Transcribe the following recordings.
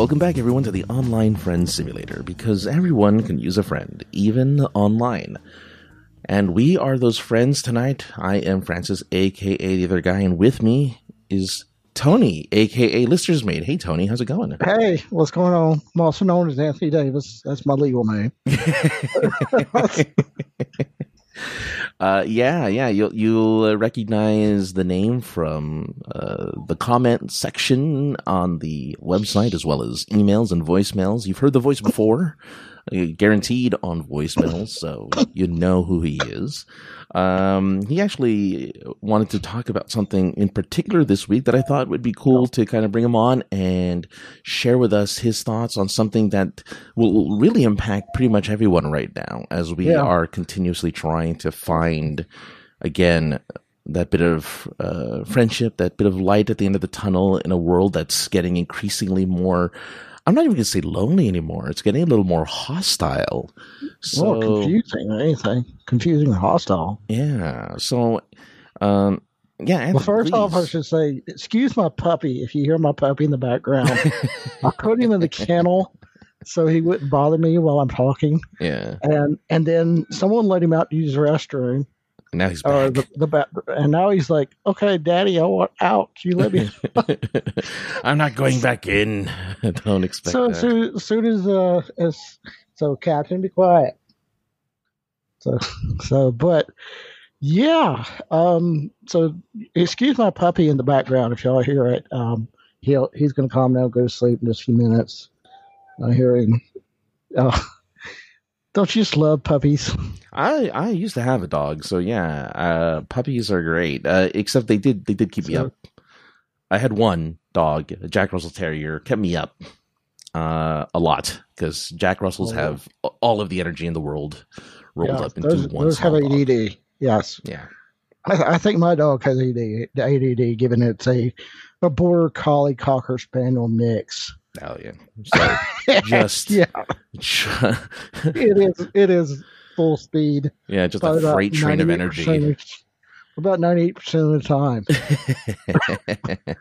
Welcome back, everyone, to the Online Friend Simulator because everyone can use a friend, even online. And we are those friends tonight. I am Francis, aka the other guy, and with me is Tony, aka Lister's mate. Hey, Tony, how's it going? Hey, what's going on? I'm also known as Anthony Davis. That's my legal name. uh, yeah, yeah, you'll you'll uh, recognize the name from uh, the comment section on the website, as well as emails and voicemails. You've heard the voice before, guaranteed on voicemails, so you know who he is. Um, he actually wanted to talk about something in particular this week that I thought would be cool to kind of bring him on and share with us his thoughts on something that will really impact pretty much everyone right now as we Yeah. are continuously trying to find, again, that bit of uh, friendship, that bit of light at the end of the tunnel in a world that's getting increasingly more. I'm not even going to say lonely anymore. It's getting a little more hostile. So, well, confusing or anything. Confusing and hostile. yeah. So, um, yeah. Well, Anthony, first off, I should say, excuse my puppy if you hear my puppy in the background. I put him in the kennel so he wouldn't bother me while I'm talking, yeah. and and then someone let him out to use the restroom Now he's or the the back, and now he's like, "Okay, Daddy, I want out. You let me." I'm not going back in. Don't expect so that. as soon, as soon as uh as so captain be quiet so so but yeah um so excuse my puppy in the background if y'all hear it um he'll he's gonna calm down go to sleep in just a few minutes i hear him oh don't you just love puppies I I used to have a dog, so yeah, uh, puppies are great. Uh, except they did they did keep me up. I had one dog, a Jack Russell Terrier, kept me up uh, a lot because Jack Russells Oh. have all of the energy in the world rolled Yeah, up into those, one. those have dog. ADD. Yes, Yeah, I, I think my dog has ADD, ADD given it's a a border collie cocker spaniel mix. Yeah. So just yeah, it is. It is full speed. Yeah, just a freight train of energy. About ninety-eight percent of the time.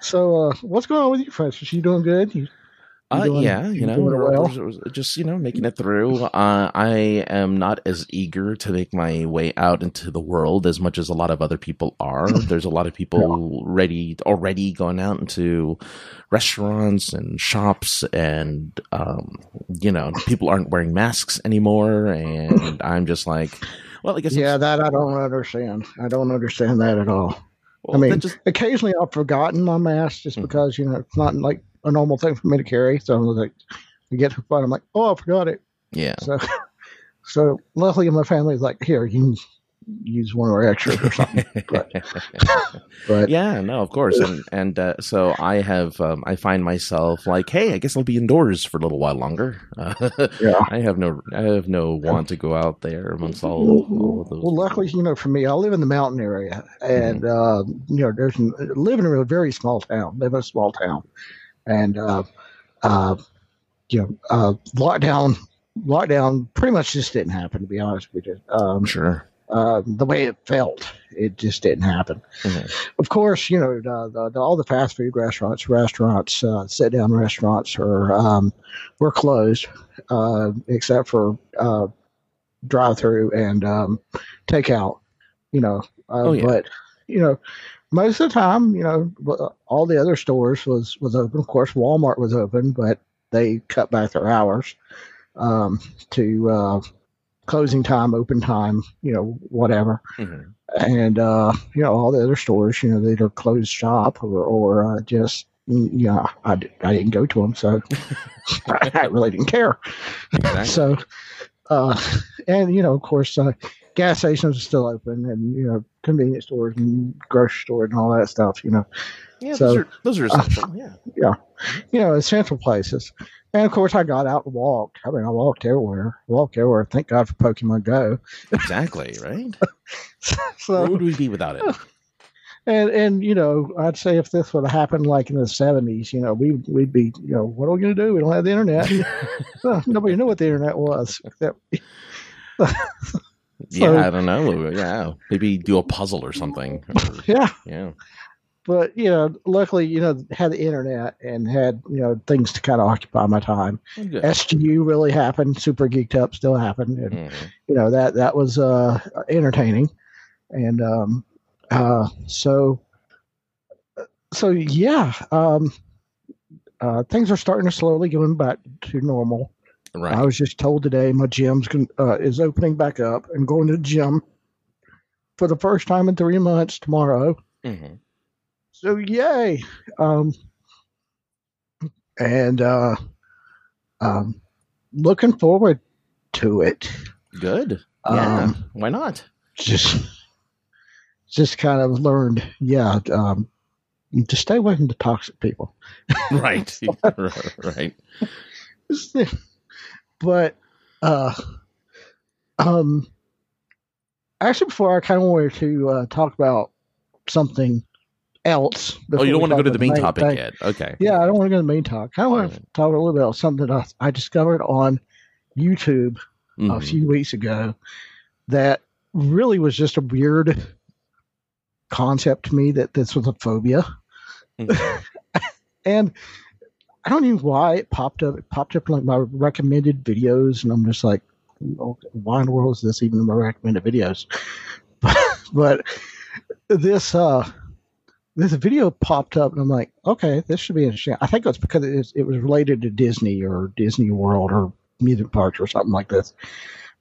So, uh, what's going on with you, Francis? You doing good? You Uh, doing- yeah, you know, well? just you know making it through. Uh, I am not as eager to make my way out into the world as much as a lot of other people are. There's a lot of people ready already going out into restaurants and shops, and um, you know, people aren't wearing masks anymore, and I'm just like, well, I guess yeah, I'm, that I don't understand. I don't understand that at all. well, I mean, just occasionally I've forgotten my mask just Mhm. because you know it's not like a normal thing for me to carry. So I'm like, I get to a point, I'm like, oh, I forgot it. yeah. So, so luckily my family's like, here, you can use one of our extras or something. But, but yeah no of course and and uh, so i have um, i find myself like hey i guess i'll be indoors for a little while longer uh, Yeah. i have no i have no want to go out there amongst all, all of those Well, luckily, you know, for me, I live in the mountain area, and uh, you know, there's live in a very small town. Live in a small town, and uh, uh, you know, uh, lockdown, lockdown pretty much just didn't happen. To be honest with you, um, sure uh, the way it felt, it just didn't happen. Mhm. Of course, you know, the, the, the, all the fast food restaurants, restaurants, uh, sit down restaurants are um, were closed, uh, except for uh, drive through and um, takeout. You know, uh, Oh, yeah. but you know, most of the time, you know, all the other stores was was open. Of course, Walmart was open, but they cut back their hours um, to uh, closing time, open time, you know, whatever Mhm. and uh, you know all the other stores, you know, they either closed shop or or uh, just mm, you know I, I didn't go to them, so I really didn't care. Exactly. So, uh, and you know, of course, uh, gas stations are still open, and you know, convenience stores and grocery stores and all that stuff. You know, yeah so- those are those are uh, essential yeah yeah, you know, essential places. And of course, I got out and walked. I mean, I walked everywhere, walked everywhere. Thank God for Pokemon Go. exactly right so, where would we be without it And and you know, I'd say if this would have happened like in the seventies, you know, we we'd be, you know, what are we going to do? We don't have the internet. Nobody knew what the internet was. Except, yeah i don't know yeah maybe do a puzzle or something Or- yeah, yeah but you know, luckily, you know, had the internet and had you know things to kind of occupy my time. Good. SGU really happened. Super Geeked Up still happened, and Mhm. you know that that was uh, entertaining, and um, uh, so so yeah, um, uh, things are starting to slowly going back to normal. Right. I was just told today my gym's uh, is opening back up and going to the gym for the first time in three months tomorrow. Mhm. So yay! Um, and uh, um, looking forward to it. Good. Yeah. Um, Why not? just just kind of learned, yeah, um, to stay away from the toxic people. Right. right. But uh, um, actually, before I kind of wanted to uh, talk about something else. Oh, you don't want to go to the main main topic thing. yet. Okay. Yeah, I don't want to go to the main topic. I want to talk a little bit about something that I, I discovered on YouTube a Mhm. few weeks ago that really was just a weird concept to me that this was a phobia. Mhm. and I don't even know why it popped up. It popped up like my recommended videos, and I'm just like, "Oh, why in the world is this even in my recommended videos? But, this uh this video popped up, and I'm like, okay, this should be interesting. I think it's because it, was related to Disney or Disney World or amusement parks or something like this.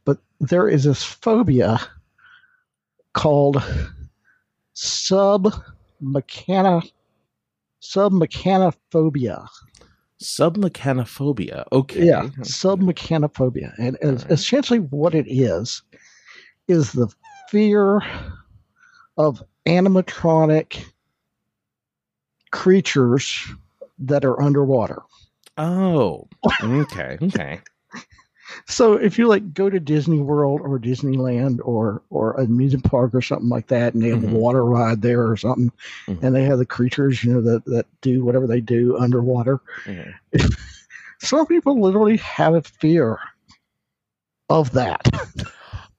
But there is this phobia called submechana submechanophobia. Submechanophobia. Okay. Yeah, submechanophobia, and Alright. essentially what it is is the fear of animatronic creatures that are underwater. Oh. Okay. Okay. So if you like go to Disney World or Disneyland or or an amusement park or something like that, and they have Mhm. a water ride there or something, Mhm. and they have the creatures, you know, that that do whatever they do underwater. Mhm. Some people literally have a fear of that.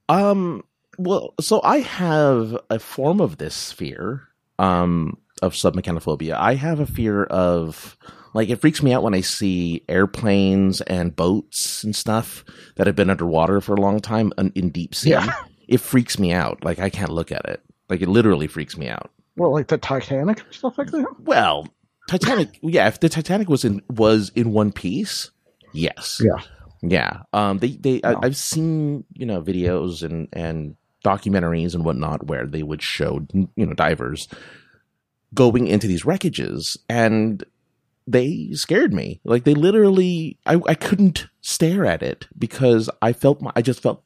Um. Well, so I have a form of this fear. Um. Of submechanophobia. I have a fear of like it freaks me out when I see airplanes and boats and stuff that have been underwater for a long time in, deep sea. Yeah. It freaks me out. Like I can't look at it. Like it literally freaks me out. well, like the Titanic and stuff like that. Well, Titanic. yeah, if the Titanic was in was in one piece, yes. Yeah. Yeah. Um. They they Yeah. I, I've seen you know videos and and documentaries and whatnot where they would show you know divers going into these wreckages and they scared me like they literally I, I couldn't stare at it because i felt my, i just felt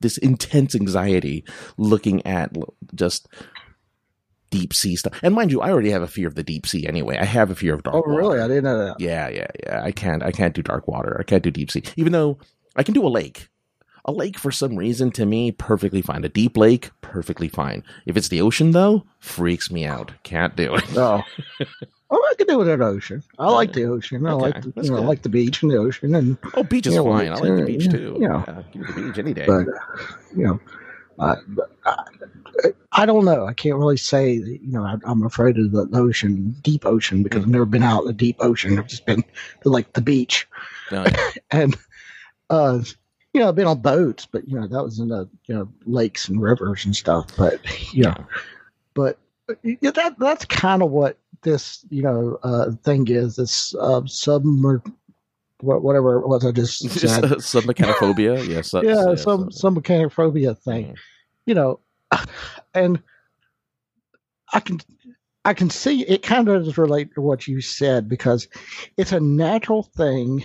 this intense anxiety looking at just deep sea stuff and mind you i already have a fear of the deep sea anyway i have a fear of dark water. Oh, really? I didn't know that. Yeah, yeah, yeah. I can't I can't do dark water. I can't do deep sea. Even though I can do a lake. A lake for some reason to me perfectly fine. A deep lake perfectly fine. If it's the ocean though, freaks me out. Can't do it. Oh. Oh, I can do it at ocean. I like the ocean. I Okay, like the, you know, I like the beach and the ocean, and Oh, beach is Yeah, fine. I like the uh, beach too. yeah. me the beach any day. but uh, you know, I, I, I don't know. I can't really say. That, you know, I, I'm afraid of the ocean, deep ocean, because I've never been out in the deep ocean. I've just been to like the beach, No, and uh, you know, I've been on boats, but you know, that was in the you know lakes and rivers and stuff. But you know, but yeah, that that's kind of what this you know uh, thing is. This uh, submer, whatever it was I just said. submechanophobia. Yes. Yeah, yeah, some some mechanic phobia thing, Mhm. you know, and I can I can see it kind of does relate to what you said because it's a natural thing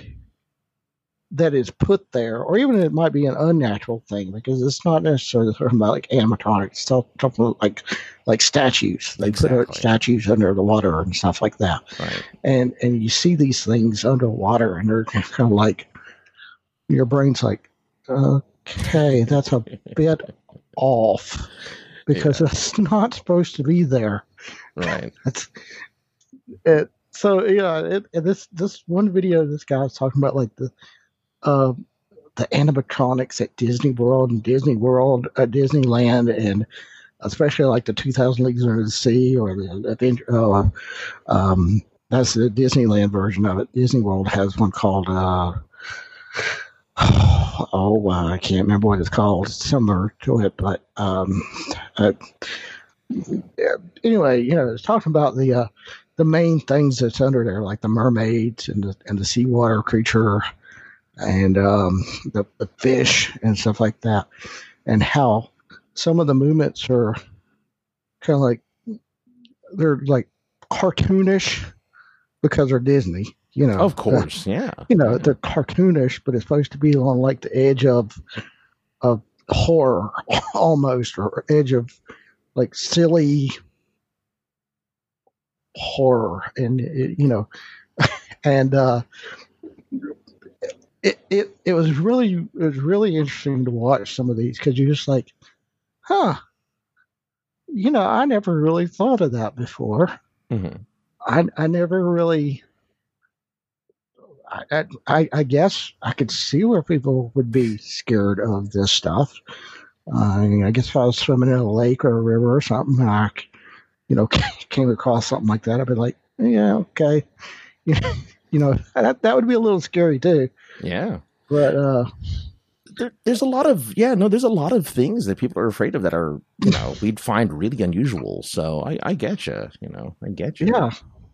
that is put there, or even it might be an unnatural thing because it's not necessarily talking about like animatronics, it's talking about like like statues. They put statues under the water and stuff like that Right. and and you see these things underwater and they're kind of like your brain's like okay that's a bit off because it's not supposed to be there Right. it's it so yeah it, it- this this one video this guy was talking about like the uh the animatronics at disney world and disney world uh, disneyland and especially like the 2000 Leagues Under the Sea or the Adventure. Uh, um, that's the Disneyland version of it. Disney World has one called. Uh, oh, uh, I can't remember what it's called. It's similar to it, but um, uh, anyway, you know, it's talking about the uh, the main things that's under there, like the mermaids and the and the seawater creature and um, the, the fish and stuff like that, and how some of the movements are kind of like they're like cartoonish because they're Disney. You know, of course, yeah. You know, they're cartoonish, but it's supposed to be on like the edge of of horror almost, or edge of like silly horror, and you know, and uh, it, it it was really it was really interesting to watch some of these because you're just like, huh, you know, I never really thought of that before. Mm-hmm. I I never really. I, I, I guess I could see where people would be scared of this stuff. Uh, I guess if I was swimming in a lake or a river or something, and I, you know, came across something like that, I'd be like, yeah, okay, you know, you know that that would be a little scary too. Yeah, but uh, there, there's a lot of yeah, no, there's a lot of things that people are afraid of that are you know we'd find really unusual. So I I get you, you know, I get you. Yeah,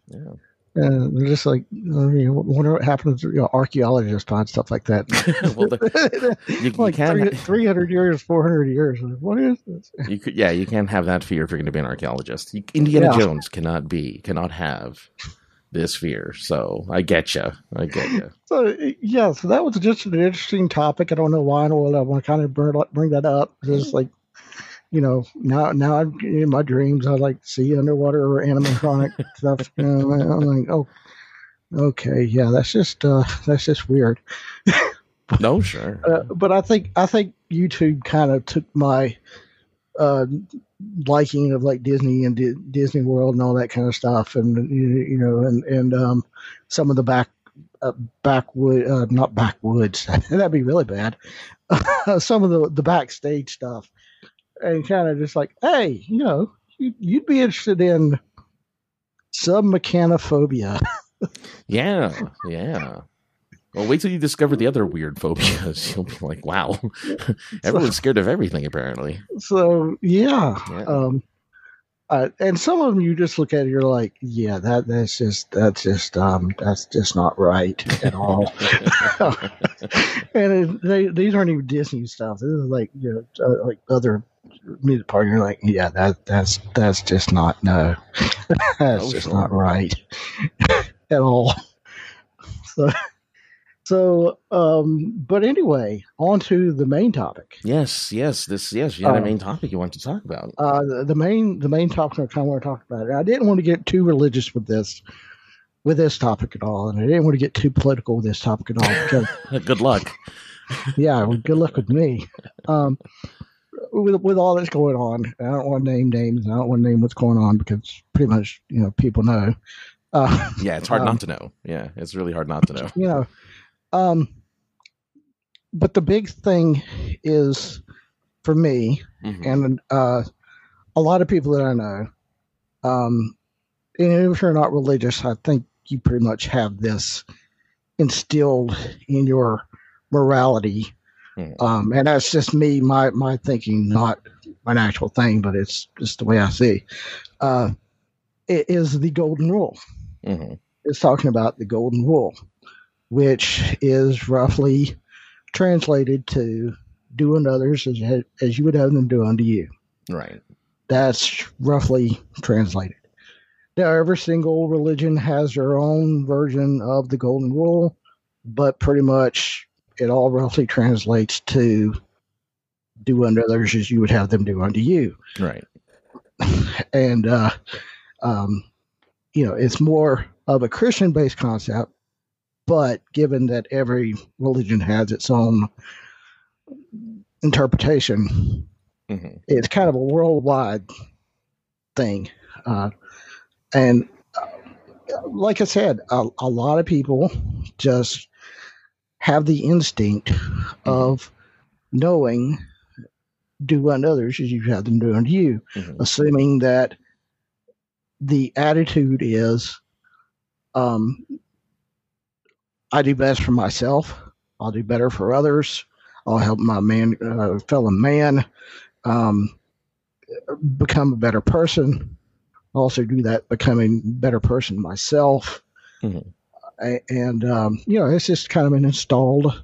yeah. And they're just like, you know, wonder what happens to you know, archaeologists find stuff like that. well, the, you, like can 300 years, 400 years. What is this? You could, yeah, you can't have that fear if you're going to be an archaeologist. Indiana yeah. Jones cannot be, cannot have this fear. So I get you. I get you. So yeah, so that was just an interesting topic. I don't know why in the world I want to kind of bring that up. Just like you know, now now I'm, in my dreams I like to see underwater or animatronic stuff. You know, I'm like, oh, okay, yeah, that's just uh, that's just weird. no, sure. Uh, but I think I think YouTube kind of took my uh, liking of like Disney and D- Disney World and all that kind of stuff, and you know, and and um, some of the back uh, backwood, uh, not backwoods. That'd be really bad. some of the the backstage stuff and kind of just like, hey, you know, you'd be interested in submechanophobia. yeah, yeah. Well, wait till you discover the other weird phobias. You'll be like, wow, everyone's scared of everything, apparently. So, yeah. yeah. Um, uh, and some of them you just look at it, you're like, yeah, that that's just that's just um that's just not right at all. and it, they these aren't even Disney stuff. This is like you know uh, like other music part, you're like, yeah, that that's that's just not no, that's just not right at all. So, so, um, but anyway, on to the main topic. Yes, yes, this yes, you had uh, a main topic you want to talk about. Uh, the, the main the main topic I kind of want to talk about. I didn't want to get too religious with this with this topic at all, and I didn't want to get too political with this topic at all. Because, good luck. yeah, well, good luck with me. Um, with with all that's going on, I don't want to name names. I don't want to name what's going on because pretty much you know people know. Uh, yeah, it's hard um, not to know. Yeah, it's really hard not to know. You know, um, but the big thing is for me mm-hmm. and uh, a lot of people that I know. Um, and if you're not religious, I think you pretty much have this instilled in your morality Mm. Um, and that's just me, my my thinking, not an actual thing, but it's just the way I see. Uh, it is the golden rule. Mm-hmm. It's talking about the golden rule, which is roughly translated to do unto others as, as you would have them do unto you. Right. That's roughly translated. Now, every single religion has their own version of the golden rule, but pretty much it all roughly translates to do unto others as you would have them do unto you. Right. And, uh, um, you know, it's more of a Christian based concept, but given that every religion has its own interpretation, mm-hmm. it's kind of a worldwide thing. Uh, and uh, like I said, a, a lot of people just have the instinct of knowing do unto others as you have them do unto you, Mhm. assuming that the attitude is, um, I do best for myself. I'll do better for others. I'll help my man, uh, fellow man, um, become a better person. Also, do that becoming better person myself. Mhm. A- And um, you know, it's just kind of an installed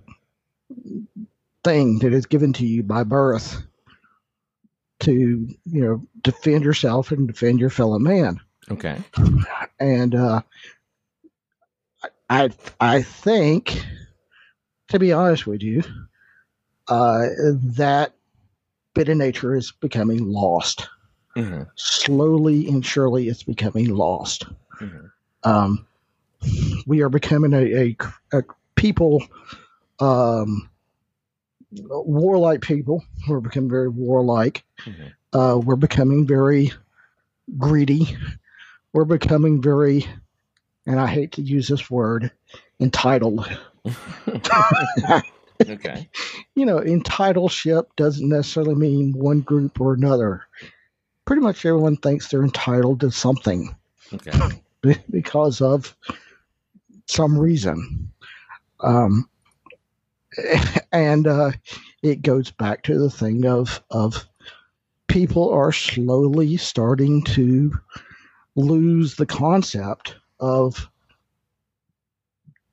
thing that is given to you by birth to you know defend yourself and defend your fellow man Okay. and uh, I I think, to be honest with you, uh, that bit of nature is becoming lost. Mhm. Slowly and surely, it's becoming lost. Mhm. Um, we are becoming a, a, a people, um, warlike people. We're becoming very warlike. Mhm. Uh, we're becoming very greedy. We're becoming very, and I hate to use this word, entitled. okay. you know, entitleship doesn't necessarily mean one group or another. Pretty much everyone thinks they're entitled to something Okay. because of some reason. Um, and uh, it goes back to the thing of of people are slowly starting to lose the concept of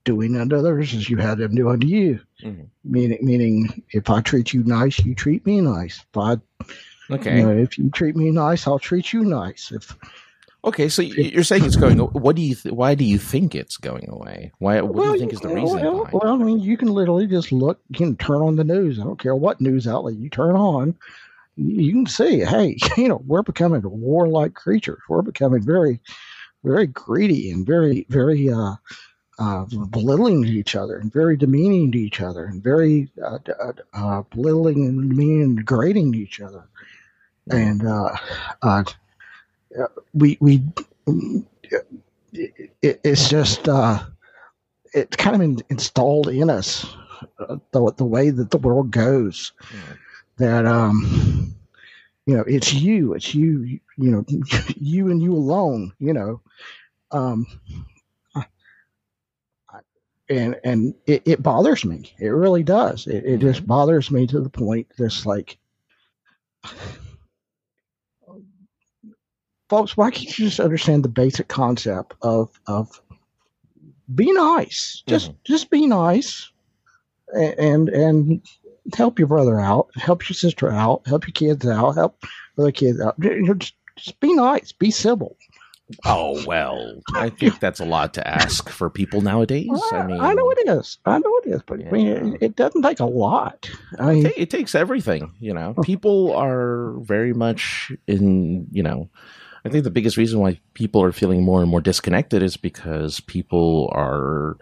doing unto others as you had them do unto you. Mhm. Meaning, meaning, if I treat you nice, you treat me nice. If I, Okay. you know, if you treat me nice, I'll treat you nice. If Okay. So y- you're saying it's going. What do you? Th- why do you think it's going away? Why? What do you think is the reason Well, well, I mean, you can literally just look. You can turn on the news. I don't care what news outlet you turn on. You can see, hey, you know, we're becoming warlike creatures. We're becoming very, very greedy and very, very uh, uh, belittling to each other and very demeaning to each other and very uh, d- uh, uh, belittling and demeaning and degrading to each other. And uh, uh, we we it, it, it's just uh, it's kind of in, installed in us uh, the the way that the world goes Mhm. that um you know it's you it's you you know you and you alone you know. Um and and it, it bothers me. It really does. It, it just bothers me to the point just like folks why can't you just understand the basic concept of of be nice? Just just be nice. And and help your brother out help your sister out help your kids out help other kids out just, just be nice be civil Oh well, I think that's a lot to ask for people nowadays. I mean, I know it is. I know it is, but I mean, it, it doesn't take a lot. I mean, it takes everything. You know, people are very much in. You know, I think the biggest reason why people are feeling more and more disconnected is because people are.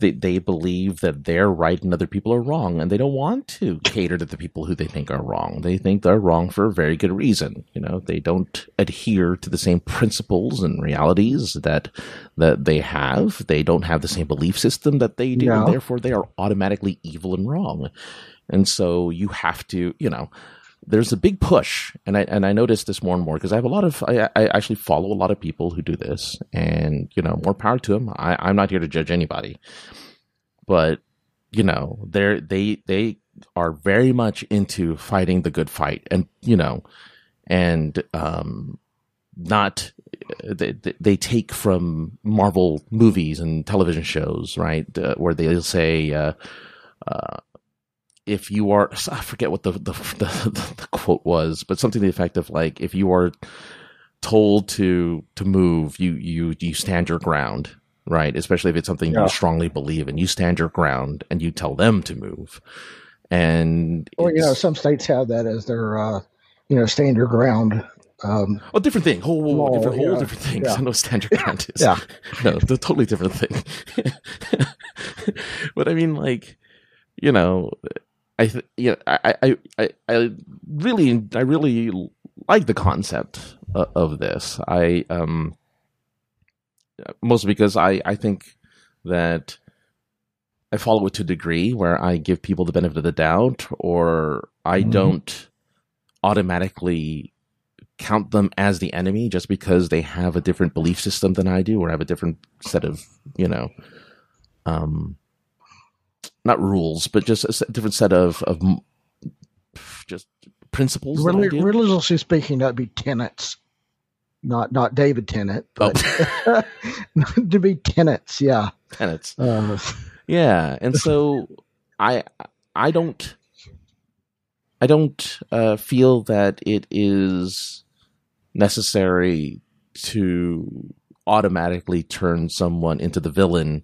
They, they believe that they're right and other people are wrong, and they don't want to cater to the people who they think are wrong. They think they're wrong for a very good reason. You know, they don't adhere to the same principles and realities that that they have. They don't have the same belief system that they do, Yeah. and therefore they are automatically evil and wrong. And so you have to, you know, there's a big push, and I and I notice this more and more because I have a lot of I, I actually follow a lot of people who do this, and you know, more power to them. I, I'm not here to judge anybody, but you know, they're they they are very much into fighting the good fight, and you know, and um, not they, they- take from Marvel movies and television shows, right? Uh, where they'll say, uh, uh, "If you are," I forget what the the, the the quote was, but something to the effect of like, "If you are told to to move, you you you stand your ground." Right, especially if it's something Yeah. you strongly believe in, you stand your ground and you tell them to move. And or you know, some states have that as their, uh, you know, stand your ground. Um, Oh, different thing. Whole, whole, different, whole yeah, different things. yeah. I know standard ground is. Yeah. No, the totally different thing. but I mean, like, you know, I, th- you know, I, I, I, I really, I really like the concept of, of this. I, um, mostly because I, I think that I follow it to a degree where I give people the benefit of the doubt, or I Mhm. don't automatically count them as the enemy just because they have a different belief system than I do or have a different set of, you know, um, not rules, but just a different set of, of just principles. Reli- religiously speaking, that'd be tenets, not not David Tennant, but oh. to be tenets. Yeah, tenets. Uh, yeah, and so I I don't I don't uh, feel that it is necessary to automatically turn someone into the villain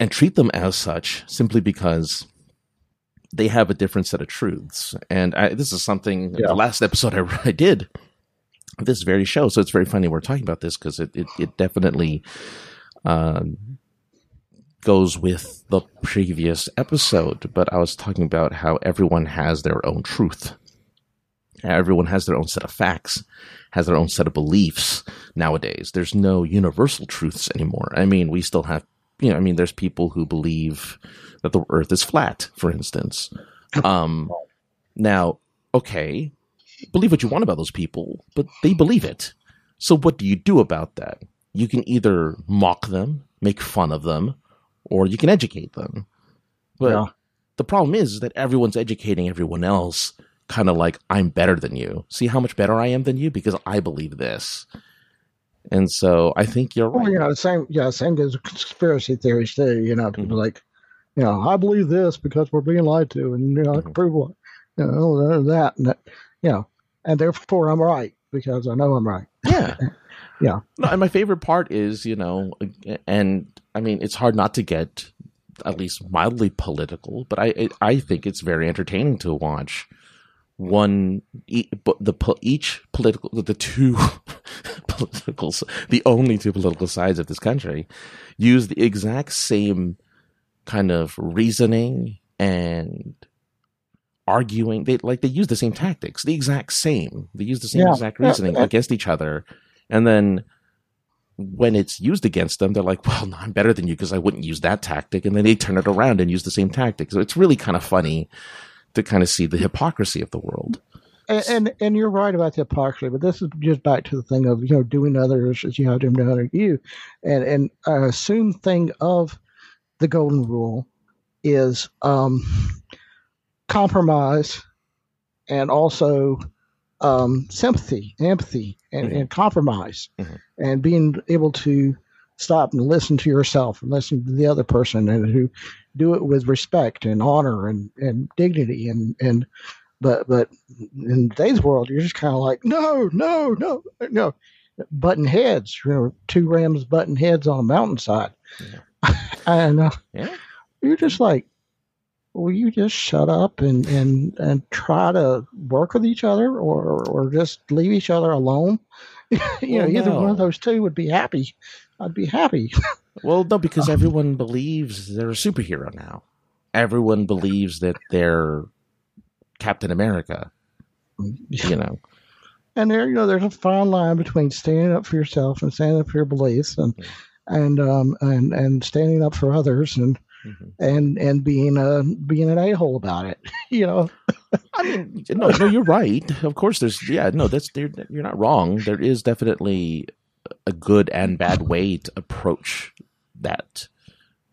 and treat them as such simply because they have a different set of truths. And I, this is something yeah. the last episode I, I, did this very show. So it's very funny we're talking about this because it, it, it, definitely um, goes with the previous episode. But I was talking about how everyone has their own truth. Everyone has their own set of facts has their own set of beliefs nowadays. There's no universal truths anymore. I mean, we still have, you know, I mean, there's people who believe that the earth is flat, for instance. Um, now, okay, believe what you want about those people, but they believe it. So what do you do about that? You can either mock them, make fun of them, or you can educate them. But yeah. the problem is that everyone's educating everyone else kind of like I'm better than you. See how much better I am than you because I believe this. And so I think you're right. Well, you know, same yeah, same as conspiracy theories too. You know, mm-hmm. like, you know, I believe this because we're being lied to, and you know, mm-hmm. I can prove what, you know, that and that, you know, and therefore I'm right because I know I'm right. Yeah, yeah. No, and my favorite part is you know, and I mean, it's hard not to get at least mildly political, but I I think it's very entertaining to watch one the each political the two political the only two political sides of this country use the exact same kind of reasoning and arguing they like they use the same tactics the exact same they use the same yeah. exact reasoning yeah. against each other and then when it's used against them they're like well no, i'm better than you because i wouldn't use that tactic and then they turn it around and use the same tactic so it's really kind of funny to kind of see the hypocrisy of the world. And, and, and you're right about the hypocrisy, but this is just back to the thing of you know doing others as you have them to you, and and a assumed thing of the golden rule is um, compromise and also um, sympathy, empathy, and, mm-hmm. and compromise, mm-hmm. and being able to stop and listen to yourself and listen to the other person and who do it with respect and honor and, and dignity and, and but but in today's world you're just kind of like no no no no button heads you know two rams button heads on a mountainside yeah. and uh, yeah. you're just like will you just shut up and and and try to work with each other or or just leave each other alone you well, know either no. one of those two would be happy i'd be happy Well, no, because everyone believes they're a superhero now. Everyone believes that they're Captain America. You know. And there, you know, there's a fine line between standing up for yourself and standing up for your beliefs, and mm-hmm. and um and and standing up for others, and mm-hmm. and and being a being an a hole about it. you know. I mean, no, no, you're right. Of course, there's yeah, no, that's you're not wrong. There is definitely a good and bad way to approach that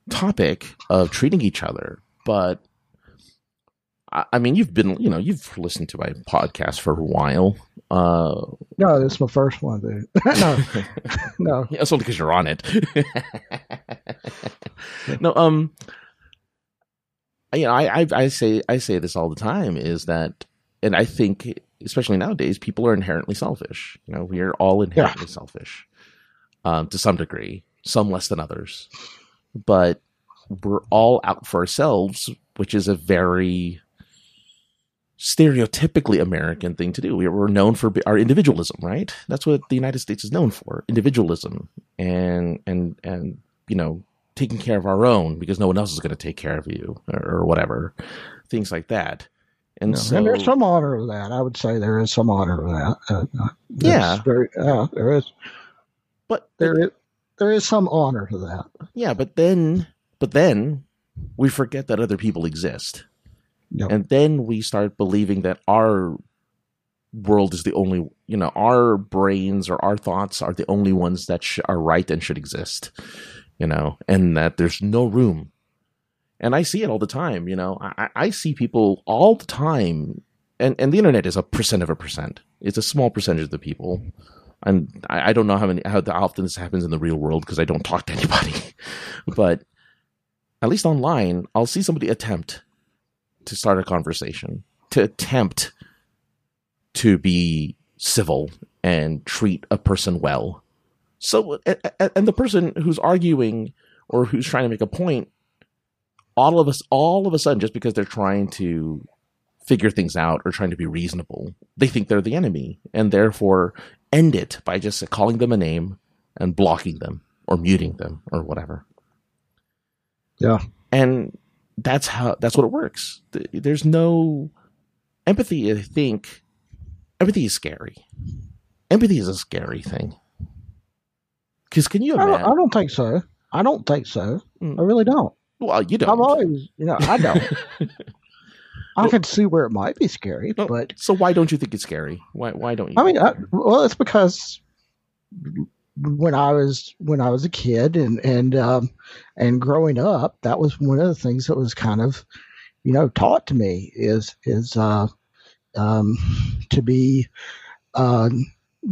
topic of treating each other. But I mean, you've been, you know, you've listened to my podcast for a while. Uh, no, this is my first one, dude. no, no, yeah, it's only because you're on it. no, um, you know, I, I, I say, I say this all the time is that, and I think, especially nowadays, people are inherently selfish. You know, we are all inherently yeah. selfish um, to some degree, some less than others. But we're all out for ourselves, which is a very stereotypically American thing to do. We're known for our individualism, right? That's what the United States is known for: individualism, and and and you know, taking care of our own because no one else is going to take care of you or, or whatever, things like that. And, so, and there's some honor of that. I would say there is some honor of that. Uh, uh yeah, very, uh, there is. But there is there is some honor to that. Yeah, but then but then we forget that other people exist. Yep. And then we start believing that our world is the only you know our brains or our thoughts are the only ones that sh- are right and should exist you know and that there's no room. And i see it all the time you know i, I see people all the time and, and the internet is a percent of a percent. It's a small percentage of the people. And I, I don't know how many how often this happens in the real world because i don't talk to anybody. But at least online i'll see somebody attempt to start a conversation to attempt to be civil and treat a person well. So, and the person who's arguing or who's trying to make a point, all of us, all of a sudden, just because they're trying to figure things out or trying to be reasonable, they think they're the enemy and therefore end it by just calling them a name and blocking them or muting them or whatever. Yeah. And that's how, that's what it works. There's no empathy, I think, empathy is scary. Empathy is a scary thing. Because can you imagine? I don't, I don't, think so. I don't think so. Mm. I really don't. Well, you don't. I'm always, you know, I don't. I well, can see where it might be scary, well, but so why don't you think it's scary? Why why don't you? I mean, I, well, it's because when I was when I was a kid and and um, and growing up, that was one of the things that was kind of you know taught to me is is uh, um, to be uh,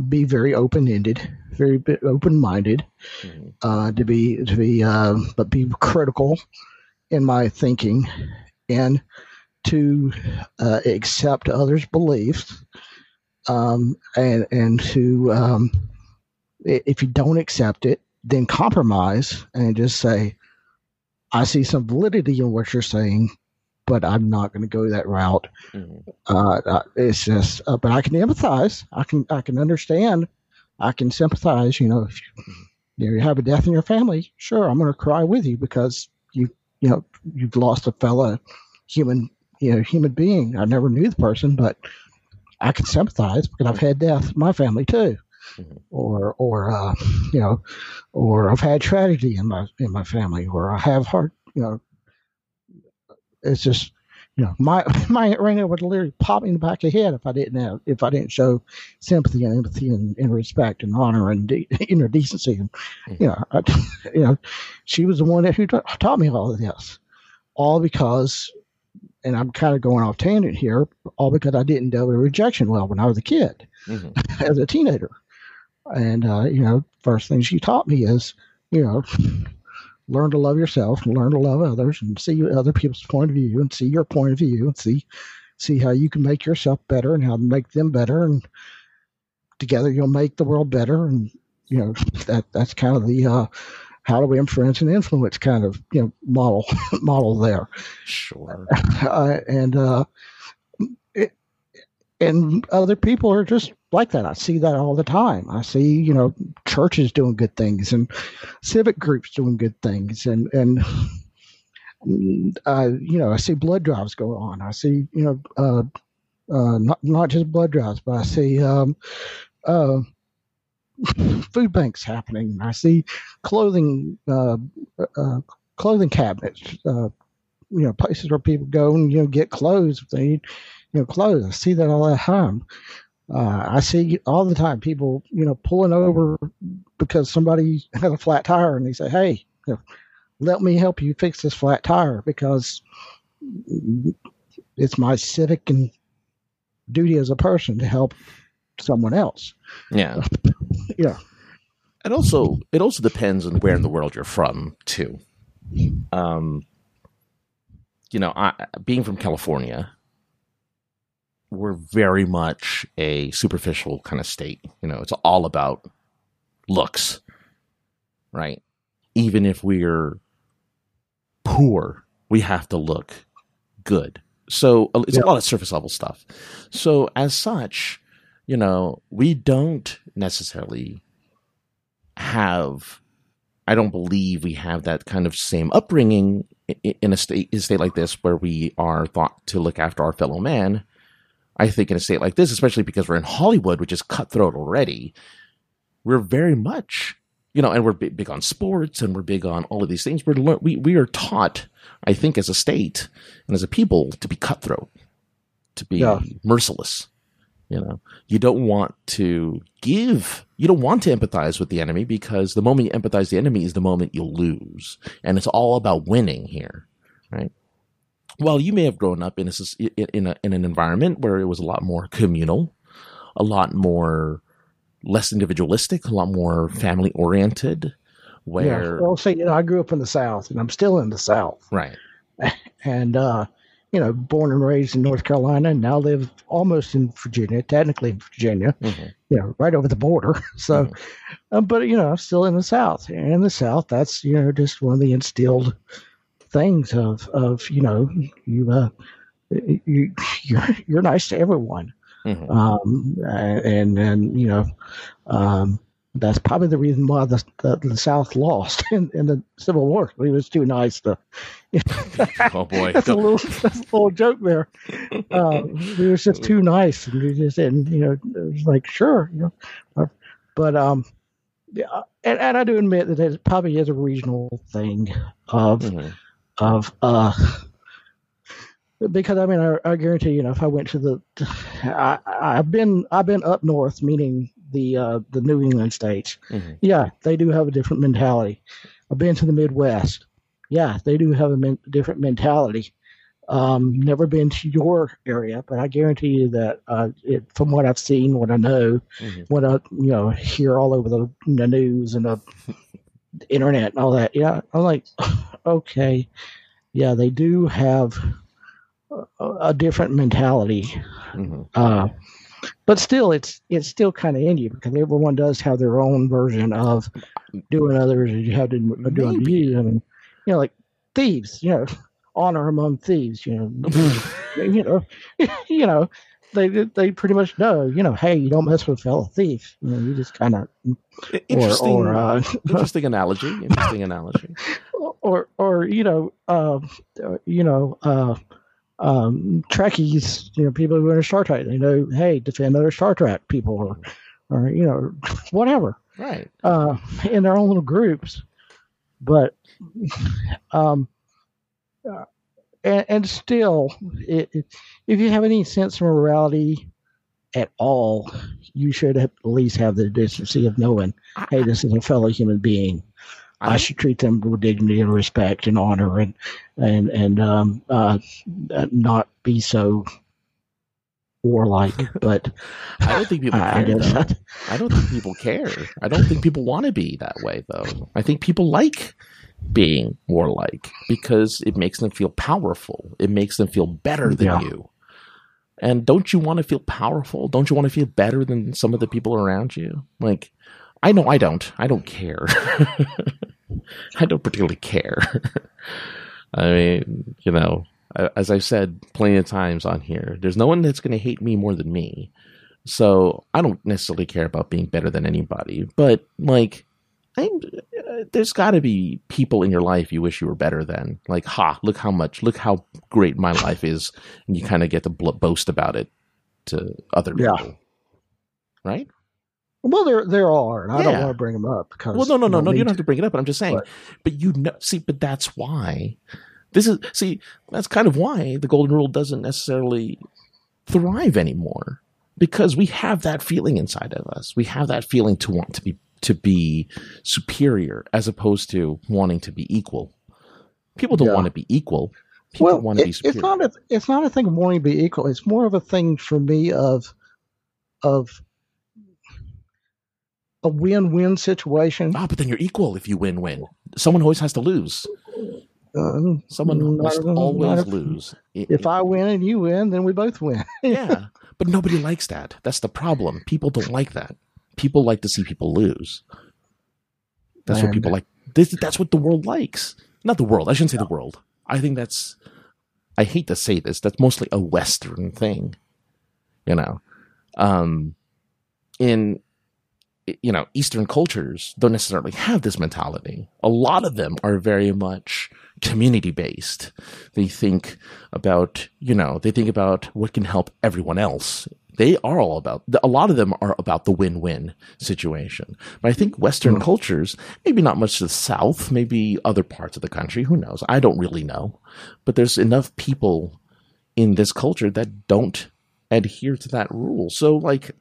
be very open ended, very open minded, mm-hmm. uh, to be to be uh, but be critical in my thinking, and to uh, accept others' beliefs, um, and and to um, if you don't accept it, then compromise and just say, I see some validity in what you're saying, but I'm not going to go that route. Mm-hmm. Uh, uh, it's just, uh, but I can empathize. I can, I can understand. I can sympathize. You know, if you, you, know, you have a death in your family, sure, I'm going to cry with you because you, you know, you've lost a fellow human, you know, human being. I never knew the person, but I can sympathize because I've had death in my family too. Mm-hmm. Or, or, uh, you know, or I've had tragedy in my in my family, or I have heart, you know, it's just you know my my aunt Rena would literally pop me in the back of the head if I didn't have if I didn't show sympathy and empathy and, and respect and honor and de- inner decency and mm-hmm. you know I, you know she was the one that who taught me all of this all because and I'm kind of going off tangent here all because I didn't deal with rejection well when I was a kid mm-hmm. as a teenager and uh, you know first thing she taught me is you know learn to love yourself and learn to love others and see other people's point of view and see your point of view and see see how you can make yourself better and how to make them better. And together you'll make the world better. And you know that that's kind of the uh, how do we influence and influence kind of you know model model there. Sure. Uh, and uh, and other people are just like that. I see that all the time. I see, you know, churches doing good things and civic groups doing good things, and and uh, you know, I see blood drives go on. I see, you know, uh, uh, not not just blood drives, but I see um, uh, food banks happening. I see clothing uh, uh, clothing cabinets. You know, places where people go and you know get clothes if they need you know clothes. I see that all the time. Uh, I see all the time people, you know, pulling over because somebody has a flat tire and they say, "Hey, you know, let me help you fix this flat tire because it's my civic and duty as a person to help someone else." Yeah, yeah. And also, it also depends on where in the world you're from too. Um, you know, I, being from California, we're very much a superficial kind of state. You know, it's all about looks, right? Even if we're poor, we have to look good. So uh, it's yeah. a lot of surface level stuff. So as such, you know, we don't necessarily have I don't believe we have that kind of same upbringing in a state, in a state like this where we are thought to look after our fellow man I think in a state like this, especially because we're in Hollywood, which is cutthroat already, we're very much, you know, and we're big on sports and we're big on all of these things. We're we we are taught, I think, as a state and as a people, to be cutthroat, to be yeah. merciless, You know, you don't want to give, you don't want to empathize with the enemy because the moment you empathize the enemy is the moment you'll lose. And it's all about winning here, right? Well, you may have grown up in a, in a, in an environment where it was a lot more communal, a lot more less individualistic, a lot more family oriented. Where yeah, well, see, you know, I grew up in the South, and I'm still in the South, right? And uh, you know, born and raised in North Carolina, and now live almost in Virginia, technically in Virginia, mm-hmm. you know, right over the border. So, mm-hmm. uh, but you know, I'm still in the South, and in the South, that's you know just one of the instilled things of of you know you uh, you you're you're nice to everyone, mm-hmm. um, and and you know, um, that's probably the reason why the, the, the South lost in, in the Civil War. He was too nice to. oh boy, that's a little that's a little joke there. Uh, he was just too nice, and he just didn't. You know, it was like sure, you know, but um, yeah, and, and I do admit that it probably is a regional thing of mm-hmm. Of uh because I mean I, I, guarantee you know if I went to the I, I've been I've been up north meaning the uh, the New England states. Mm-hmm. Yeah, they do have a different mentality. I've been to the Midwest. Yeah, they do have a men- different mentality. Um, never been to your area, but I guarantee you that uh, it, from what I've seen, what I know, mm-hmm. what I you know hear all over the, the news and the internet and all that. Yeah, I'm like, okay, yeah, they do have a, a different mentality. Mm-hmm. Uh, but still, it's it's still kind of in you because everyone does have their own version of doing others as you have to do to you. I mean, you know, like thieves. You know, honor among thieves. You know, you know, you know, they they pretty much know. You know, hey, you don't mess with a fellow thief. You know, you just kind of interesting. Or, or uh, interesting analogy. Interesting analogy. Or or you know, uh, you know. Uh, um, Trekkies, you know, people who are in Star Trek, they know, hey, defend other Star Trek people or, or you know, whatever. Right. Uh, in their own little groups. But, um, uh, and, and, still, it, it, if you have any sense of morality at all, you should at least have the decency of knowing, hey, this is a fellow human being. I, should treat them with dignity and respect and honor and and and um, uh, not be so warlike. But I don't think people I, care. I, I don't think people care. I don't think people want to be that way, though. I think people like being warlike because it makes them feel powerful. It makes them feel better than yeah. you. And don't you want to feel powerful? Don't you want to feel better than some of the people around you? Like, I know I don't. I don't care. I don't particularly care. I mean, you know, as I've said plenty of times on here, there's no one that's going to hate me more than me. So I don't necessarily care about being better than anybody. But like, I'm, uh, there's got to be people in your life you wish you were better than. Like, ha, look how much, look how great my life is, and you kind of get to boast about it to other people. Yeah. Right? Well, there there are, and I don't want to bring them up because. Well, no, no, no, no. You don't have to bring it up. But I'm just saying. But, but you know, see, but that's why. This is see. That's kind of why the golden rule doesn't necessarily thrive anymore because we have that feeling inside of us. We have that feeling to want to be to be superior as opposed to wanting to be equal. People don't yeah. want to be equal. People well, want to it, be superior. It's not a it's not a thing of wanting to be equal. It's more of a thing for me of of a win-win situation. Ah, but then you're equal if you win-win. Someone always has to lose. Uh, Someone must always if, lose. If I win and you win, then we both win. yeah, but nobody likes that. That's the problem. People don't like that. People like to see people lose. That's and, what people like. This, that's what the world likes. Not the world. I shouldn't say the world. I think that's. I hate to say this. That's mostly a Western thing. You know, um, in you know, Eastern cultures don't necessarily have this mentality. A lot of them are very much community based. They think about, you know, they think about what can help everyone else. They are all about, a lot of them are about the win win situation. But I think Western mm-hmm. cultures, maybe not much to the South, maybe other parts of the country, who knows? I don't really know. But there's enough people in this culture that don't adhere to that rule. So, like,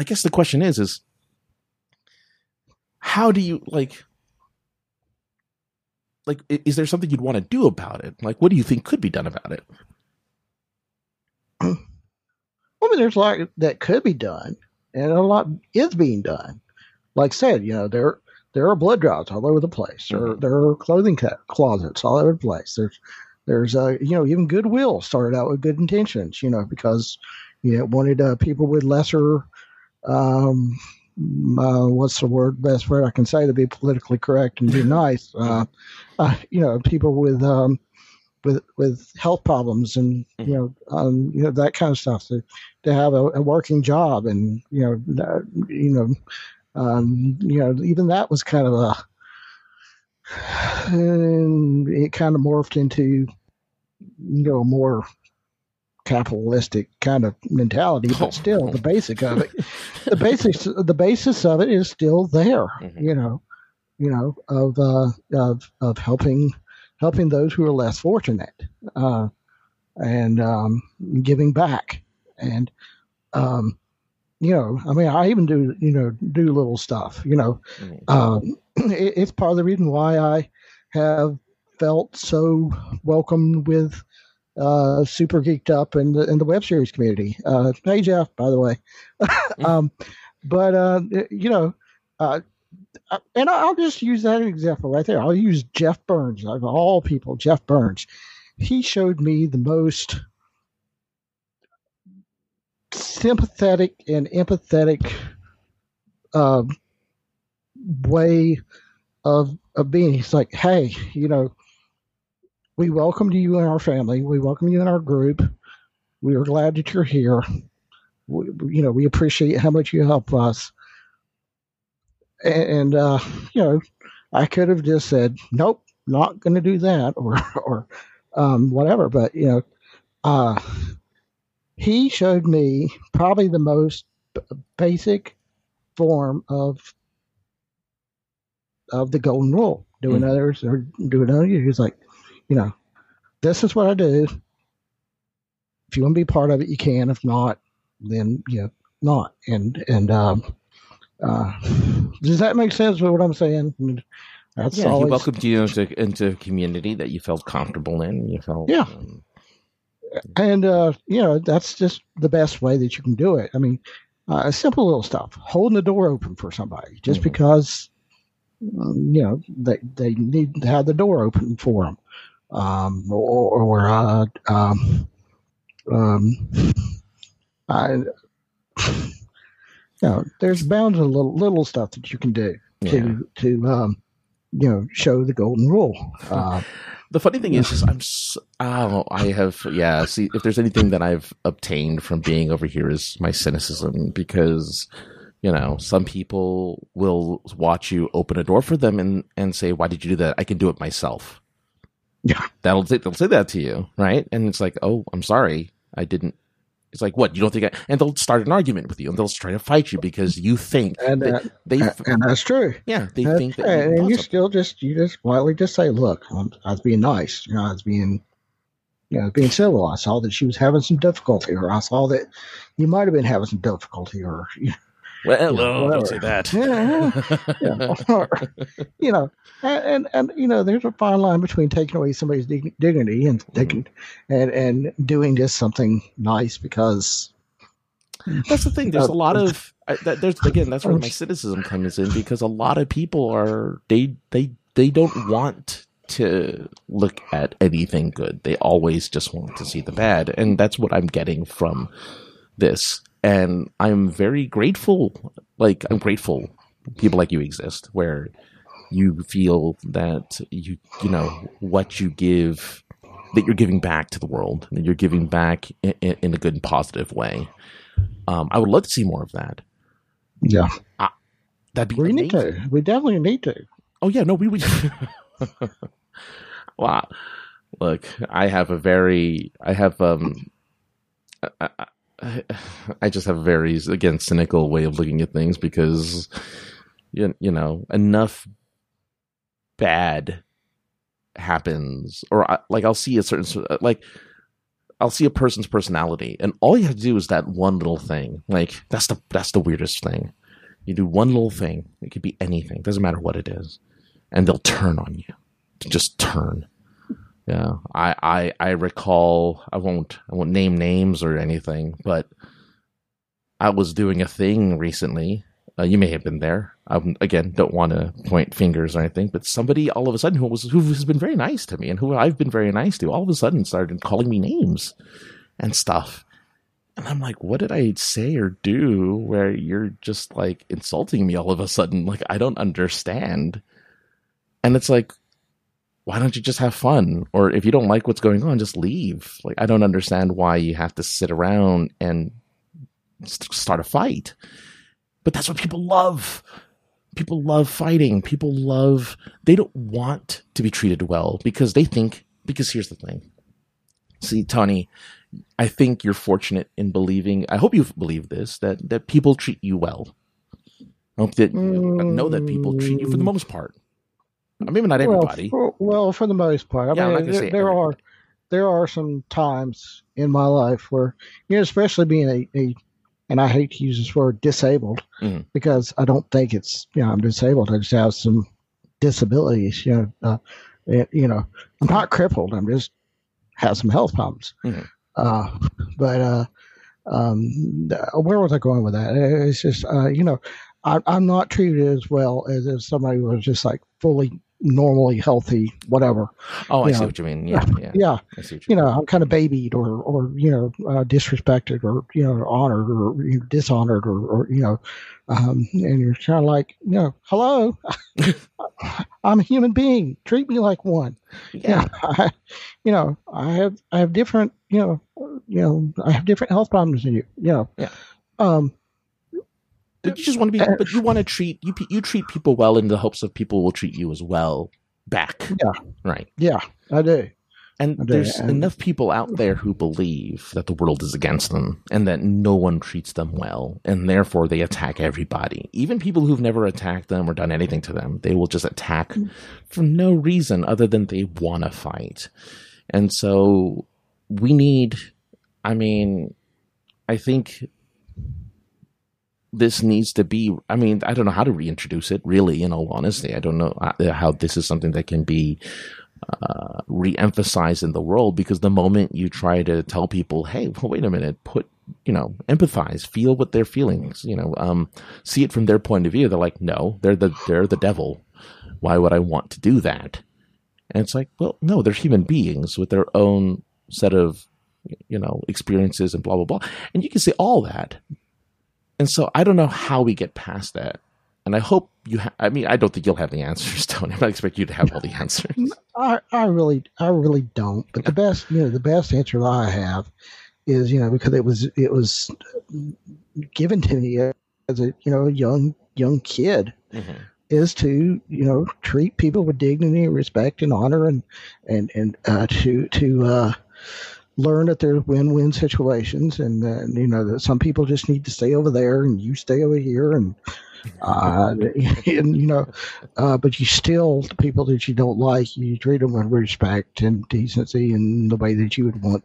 I guess the question is, is how do you like? Like, is there something you'd want to do about it? Like, what do you think could be done about it? I mean, there's a lot that could be done, and a lot is being done. Like I said, you know, there there are blood drives all over the place. There Mhm. there are clothing closets all over the place. There's there's uh you know even Goodwill started out with good intentions, you know, because you know wanted uh, people with lesser um uh, what's the word best word I can say to be politically correct and be nice. Uh, uh, you know, people with um with with health problems and you know um you know that kind of stuff to to have a, a working job and you know you know um, you know, even that was kind of a, and it kind of morphed into, you know, more capitalistic kind of mentality, but still the basic of it, the basics, the basis of it is still there, Mhm. you know, you know, of, uh, of, of helping, helping those who are less fortunate, uh, and, um, giving back and, um, you know, I mean, I even do, you know, do little stuff, you know, Mhm. um, it, it's part of the reason why I have felt so welcome with uh, super geeked up in the in the web series community. Uh, hey Jeff, by the way, um, but uh, you know, uh, and I'll just use that example right there. I'll use Jeff Burns of all people. Jeff Burns, he showed me the most sympathetic and empathetic um, way of of being. He's like, hey, you know, we welcomed you in our family. We welcome you in our group. We are glad that you're here. We, you know, we appreciate how much you help us. And, uh, you know, I could have just said, nope, not going to do that, or or um, whatever. But you know, uh, he showed me probably the most b- basic form of of the golden rule. Doing Mhm. others or doing other. He's like, you know, this is what I do. If you want to be part of it, you can. If not, then you know, not. And and um, uh, does that make sense with what I'm saying? I mean, That's yeah, he always welcomed you into into a community that you felt comfortable in. You felt Yeah. um, and uh, you know that's just the best way that you can do it. I mean, uh, simple little stuff, holding the door open for somebody just Mhm. because um, you know they they need to have the door open for them, um, or, or uh, um, um, I, you know, there's bound to little little stuff that you can do yeah. to to um, you know show the golden rule. Uh, The funny thing is, is I'm s oh, I have yeah. See, if there's anything that I've obtained from being over here is my cynicism because you know some people will watch you open a door for them and and say, "Why did you do that? I can do it myself." Yeah. that'll say, they'll say that to you, right? And it's like, "Oh, I'm sorry, I didn't." It's like, "What? You don't think?" I, and they'll start an argument with you, and they'll try to fight you because you think and that uh, they, and that's true. yeah, they That's think that and you still just you just quietly just say, "Look, I'm, I was being nice. You know, I was being, you know, being civil. I saw that she was having some difficulty, or I saw that you might have been having some difficulty, or you Well, Yeah, oh, don't say that. know, or, you know, and, and you know, there's a fine line between taking away somebody's dig- dignity and mm-hmm. taking and and doing just something nice because That's the thing. There's a lot of that, there's again. That's where my cynicism comes in because a lot of people are they they they don't want to look at anything good. They always just want to see the bad, and that's what I'm getting from this. And I'm very grateful. Like I'm grateful people like you exist, where you feel that you you know what you give that you're giving back to the world and you're giving back in, in, a good and positive way. Um, I would love to see more of that. yeah, That'd be we amazing. need to. We definitely need to. Oh yeah, no, we would. wow. Look, I have a very, I have, um, I, I, I just have a very, again, cynical way of looking at things because, you, you know, enough bad happens, or I, like I'll see a certain, uh, like, I'll see a person's personality, and all you have to do is that one little thing. Like that's the that's the weirdest thing. You do one little thing. It could be anything. Doesn't matter what it is, and they'll turn on you. Just turn. Yeah, I, I I recall. I won't I won't name names or anything, but I was doing a thing recently. Uh, you may have been there. Again don't want to point fingers or anything, but somebody all of a sudden who was who has been very nice to me and who I've been very nice to, all of a sudden started calling me names and stuff. And I'm like, what did I say or do where you're just like insulting me all of a sudden? Like I don't understand. And it's like, why don't you just have fun? Or if you don't like what's going on, just leave. Like, I don't understand why you have to sit around and start a fight. But that's what people love. People love fighting. People love, they don't want to be treated well because they think, because here's the thing. See, Tony, I think you're fortunate in believing, I hope you believe this, that, that people treat you well. I hope that, mm. know that people treat you for the most part Maybe not everybody. Well, for, well, for the most part. I yeah, mean, there, there are there are some times in my life where you know, especially being a, a and I hate to use this word disabled mm. because I don't think it's you know I'm disabled. I just have some disabilities. You know, uh, it, you know, I'm not crippled. I'm just have some health problems. Mm. Uh, but uh, um, where was I going with that? It's just uh, you know, I, am not treated as well as if somebody was just like fully normally healthy, whatever. Oh, I know. see what you mean. Yeah, yeah. yeah. I see what you, you know, I'm kind of babied or, or you know, uh, disrespected or you know, honored or you know, dishonored or, or you know, um, and you're kind of like, you know, hello, I'm a human being. Treat me like one. Yeah. You know, I, you know, I have I have different, you know, you know, I have different health problems than you. You know. Yeah. Um, you just want to be, uh, but you want to treat you you treat people well in the hopes of people will treat you as well back. Yeah, right. Yeah, I do. And I do. there's and, enough people out there who believe that the world is against them and that no one treats them well, and therefore they attack everybody, even people who've never attacked them or done anything to them. They will just attack mm. for no reason other than they want to fight. And so we need. I mean, I think this needs to be i mean i don't know how to reintroduce it really in all honesty. I don't know how this is something that can be uh, re-emphasized in the world because the moment you try to tell people hey well, wait a minute put you know empathize feel what they're feeling you know um, see it from their point of view they're like no they're the they're the devil. Why would i want to do that? And it's like well no they're human beings with their own set of you know experiences and blah blah blah. And you can say all that and so I don't know how we get past that. And I hope you. Ha- I mean, I don't think you'll have the answers, Tony. I expect you to have all the answers. I, I really, I really don't. But the best, you know, the best answer that I have is, you know, because it was, it was given to me as a, you know, young, young kid, mm-hmm. is to, you know, treat people with dignity, and respect, and honor, and and and uh, to to uh, learn that there's win-win situations, and uh, you know that some people just need to stay over there, and you stay over here, and uh, and you know, uh, but you still the people that you don't like, you treat them with respect and decency and the way that you would want,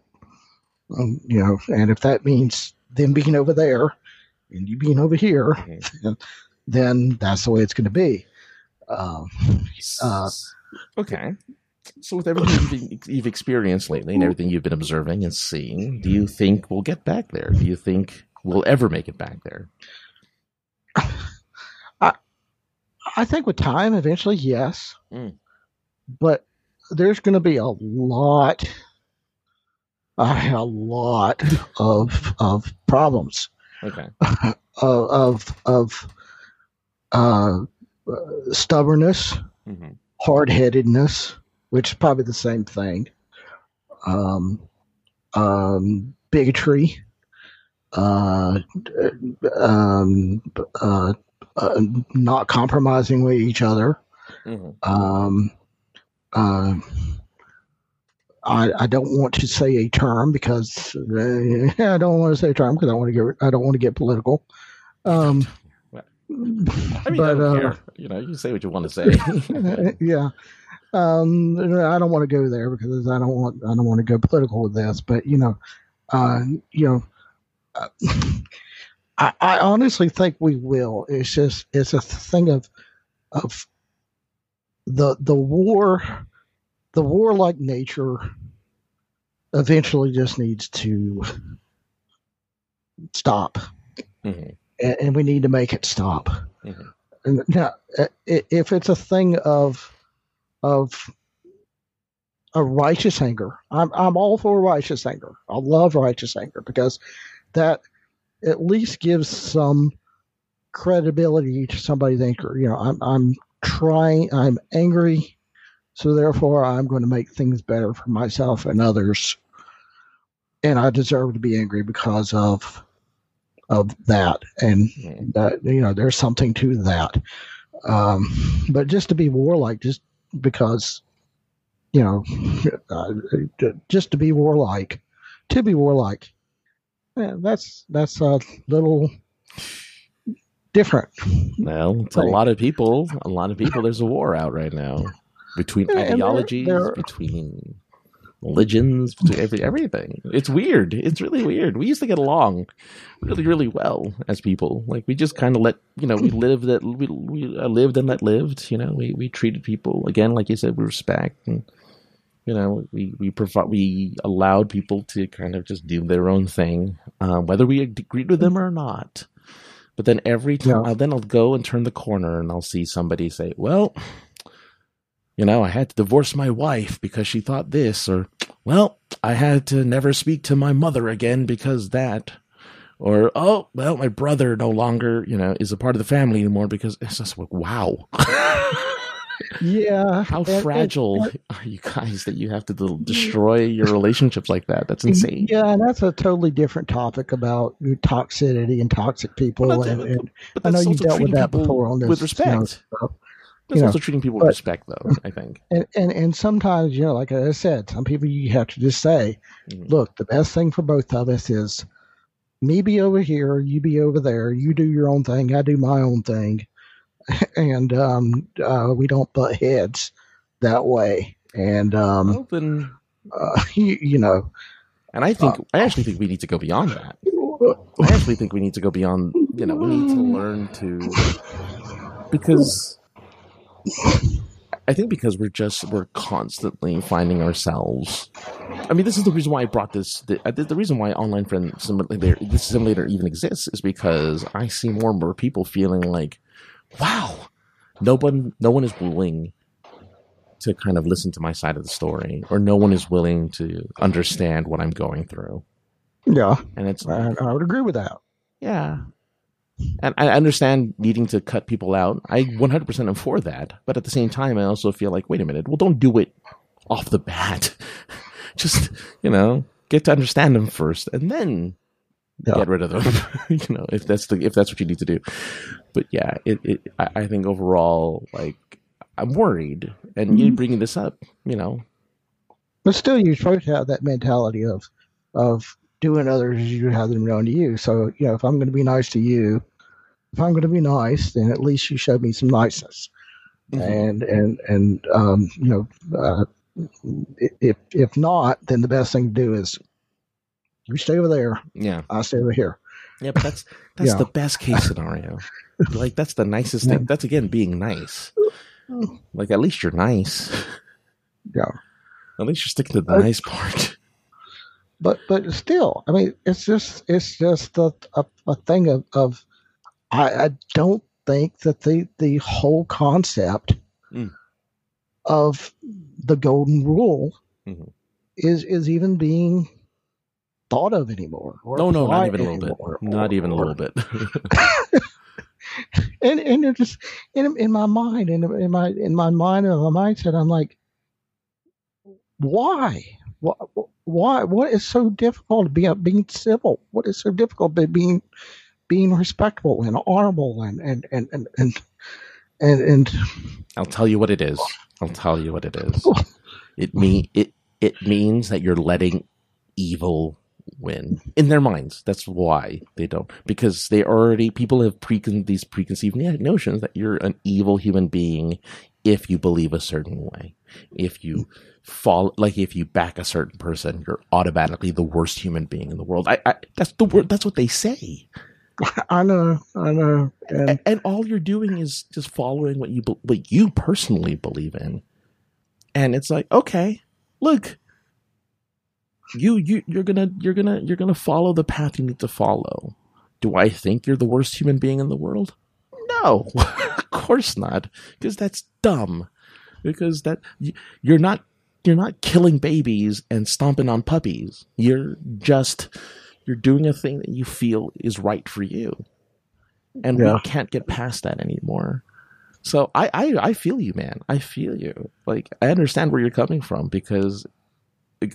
um, you know. And if that means them being over there and you being over here, mm-hmm. then that's the way it's going to be. Um, uh, okay so with everything you've, you've, experienced lately and everything you've been observing and seeing, do you think we'll get back there? Do you think we'll ever make it back there? I, I think with time, eventually, yes. Mm. But there's going to be a lot, a lot of of problems. Okay. of of, of uh, stubbornness, mm-hmm. hard headedness, which is probably the same thing. Um, um, bigotry, uh, um, uh, uh, not compromising with each other. Mm-hmm. Um, uh, I, I, don't want to say a term because uh, I don't want to say a term because I want to get I don't want to get political. Um, I mean, but, I uh. You know, you say what you want to say. yeah, um, I don't want to go there because I don't want I don't want to go political with this, but you know, uh, you know, uh, I, I honestly think we will. It's just it's a thing of of the the war, the warlike nature. Eventually, just needs to stop, hmm and, and we need to make it stop. Mhm. Now, if it's a thing of of a righteous anger, I'm I'm all for righteous anger. I love righteous anger because that at least gives some credibility to somebody's anger. You know, I'm I'm trying, I'm angry, so therefore I'm going to make things better for myself and others, and I deserve to be angry because of of that. And that you know there's something to that. Um but just to be warlike just because you know uh, just to be warlike to be warlike yeah, that's that's a little different Well, it's a lot of people. A lot of people. There's a war out right now between Yeah, and there- ideologies, there- between religions, every everything. It's weird. It's really weird. We used to get along really, really well as people. Like we just kind of let you know we lived that we, we uh, lived and let lived. You know, we we treated people again like you said with respect and. You know, we we provide we allowed people to kind of just do their own thing, uh, whether we agreed with them or not. But then every time, Yeah. then I'll go and turn the corner and I'll see somebody say, "Well, you know, I had to divorce my wife because she thought this," or "Well, I had to never speak to my mother again because that," or "Oh, well, my brother no longer, you know, is a part of the family anymore because it's just like, wow." yeah How and- and- fragile are you guys that you have to de- destroy your relationships like that? That's mm-hmm. insane. yeah and that's a totally different topic about toxicity and toxic people that's- and, and But I know you dealt with that before on this with you respect. know, That's you know, also treating people with but- respect, though. I think. and, and and sometimes you know like i said some people you have to just say Mhm. look the best thing for both of us is me be over here you be over there you do your own thing i do my own thing and um uh, we don't butt heads that way and um then, uh, you, you know and I think I actually think we need to go beyond that. I actually think we need to go beyond. You know, we need to learn to because I think because we're just we're constantly finding ourselves. I mean, this is the reason why I brought this. The, uh, the, the reason why online friend simulator this simulator even exists is because I see more and more people feeling like, wow, no one no one is willing to kind of listen to my side of the story, or no one is willing to understand what I'm going through, yeah and it's I, I would agree with that yeah. And I understand needing to cut people out. I 100% am for that. But at the same time, I also feel like, wait a minute. Well, don't do it off the bat. Just, you know, get to understand them first and then Yeah. get rid of them. you know, if that's the, if that's what you need to do. But yeah, it, it I, I think overall, like, I'm worried. And you Mhm. bringing this up, you know, but still you're supposed to have that mentality of of doing others as you have them done to you so you know if i'm going to be nice to you if i'm going to be nice then at least you show me some niceness and and and um, you know uh, if if not then the best thing to do is you stay over there yeah. i stay over here Yeah, but that's that's Yeah. the best case scenario. like that's the nicest thing. That's again being nice. Like at least you're nice. Yeah. At least you're sticking to the Uh, nice part. But but still i mean it's just it's just a, a, a thing of, of I, I don't think that the the whole concept Mm. of the golden rule Mhm. is is even being thought of anymore or No, no, not even a little bit. Not even a little bit. and and it just in in my mind in in my in my mind and my mindset i'm like why why why what is so difficult about being civil what is so difficult about being being respectful and honorable and and and and and and, and I'll tell you what it is. I'll tell you what it is. It mean it it means that you're letting evil win in their minds. That's why they don't because they already people have precon these preconceived notions that you're an evil human being if you believe a certain way. If you fall, like if you back a certain person, you're automatically the worst human being in the world. I, I that's the word. That's what they say. I know, I know, and, and, and all you're doing is just following what you what you personally believe in, and it's like, okay, look, you you you're gonna you're gonna you're gonna follow the path you need to follow. Do I think you're the worst human being in the world? No, of course not, because that's dumb. Because that you're not you're not killing babies and stomping on puppies. You're just you're doing a thing that you feel is right for you. And yeah. we can't get past that anymore. So I, I, I feel you, man. I feel you. Like I understand where you're coming from because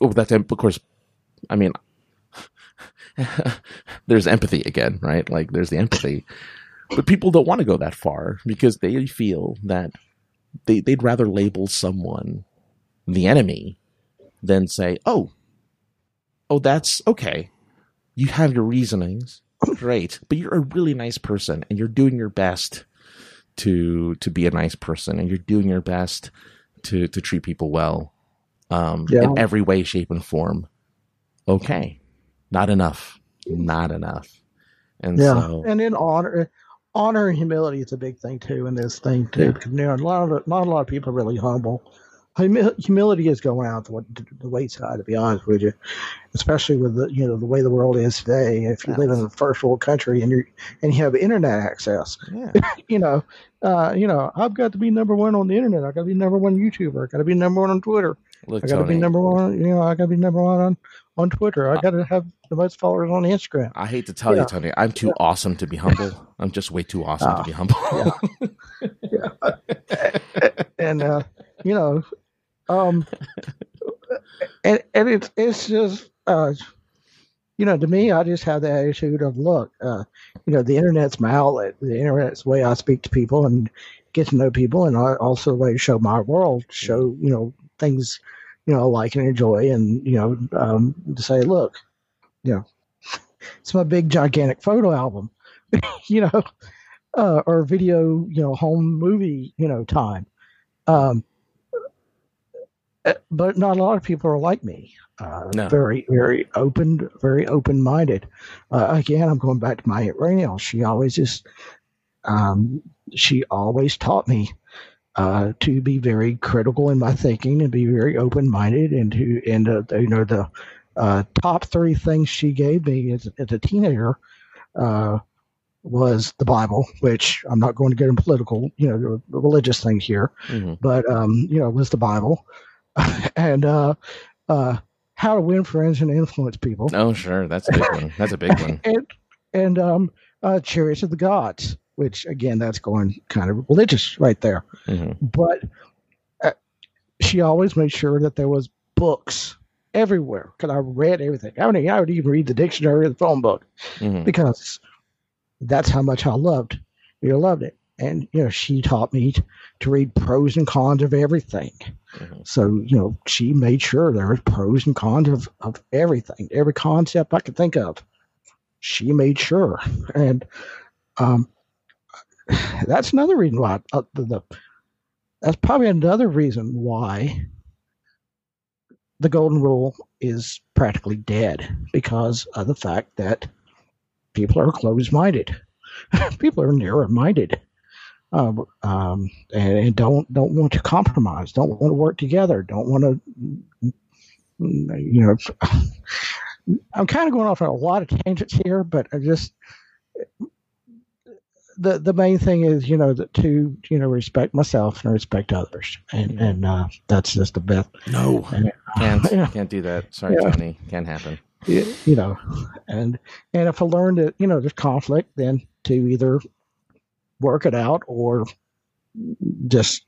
oh that of course I mean there's empathy again, right? Like there's the empathy. But people don't want to go that far because they feel that they, they'd rather label someone the enemy than say, oh, oh, that's okay you have your reasonings, great, but you're a really nice person and you're doing your best to to be a nice person and you're doing your best to to treat people well um, yeah. in every way, shape, and form. Okay, not enough, not enough. And yeah, so, and in honor, honor and humility is a big thing too in this thing too. Yeah. Because you know, a lot of not a lot of people are really humble humility is going out the, the wayside, to be honest with you, especially with the you know the way the world is today. If you live in a first world country and you and you have internet access, yeah. you know, uh, you know, I've got to be number one on the internet. I got to be number one YouTuber. I got to be number one on Twitter. Look, I got to be number one. You know, I got to be number one on on Twitter. I got to have the most followers on Instagram. I hate to tell you, Tony, I'm too yeah. awesome to be humble. I'm just way too awesome uh, to be humble. yeah. yeah. and uh, you know, um, and and it's it's just uh, you know, to me, I just have the attitude of look, uh, you know, the internet's my outlet. The internet's the way I speak to people and get to know people, and I also the way to show my world, show you know things, you know, I like and enjoy, and you know, um, to say, look, know, it's my big gigantic photo album, you know, uh, or video, you know, home movie, you know, time. Um, uh, but not a lot of people are like me. Uh, no. Very, very open, very open minded. Uh, again, I'm going back to my aunt Rainelle. She always just, um, she always taught me uh, to be very critical in my thinking and be very open minded. And to, and uh, you know, the uh, top three things she gave me as, as a teenager was the Bible, which I'm not going to get in political, you know, religious things here, mm-hmm. but um, you know, was the Bible. and uh, uh, how to win friends and influence people. Oh, sure, that's a big one. That's a big one. and and um, uh, chariots of the gods, which again, that's going kind of religious right there. Mm-hmm. But uh, she always made sure that there was books everywhere because I read everything. I mean, I would even read the dictionary or the phone book mm-hmm. because that's how much I loved. You loved it and you know she taught me to, to read pros and cons of everything mm-hmm. so you know she made sure there was pros and cons of, of everything every concept i could think of she made sure and um, that's another reason why uh, the, the, that's probably another reason why the golden rule is practically dead because of the fact that people are closed-minded people are narrow-minded uh, um, and, and, don't don't want to compromise, don't want to work together, don't want to, you know. I'm kind of going off on a lot of tangents here, but I just the the main thing is you know that to you know respect myself and respect others, and and uh, that's just the best. No, and, can't yeah. can't do that. Sorry, yeah. Tony, can't happen. You, you know, and and if I learn that you know there's conflict, then to either work it out or just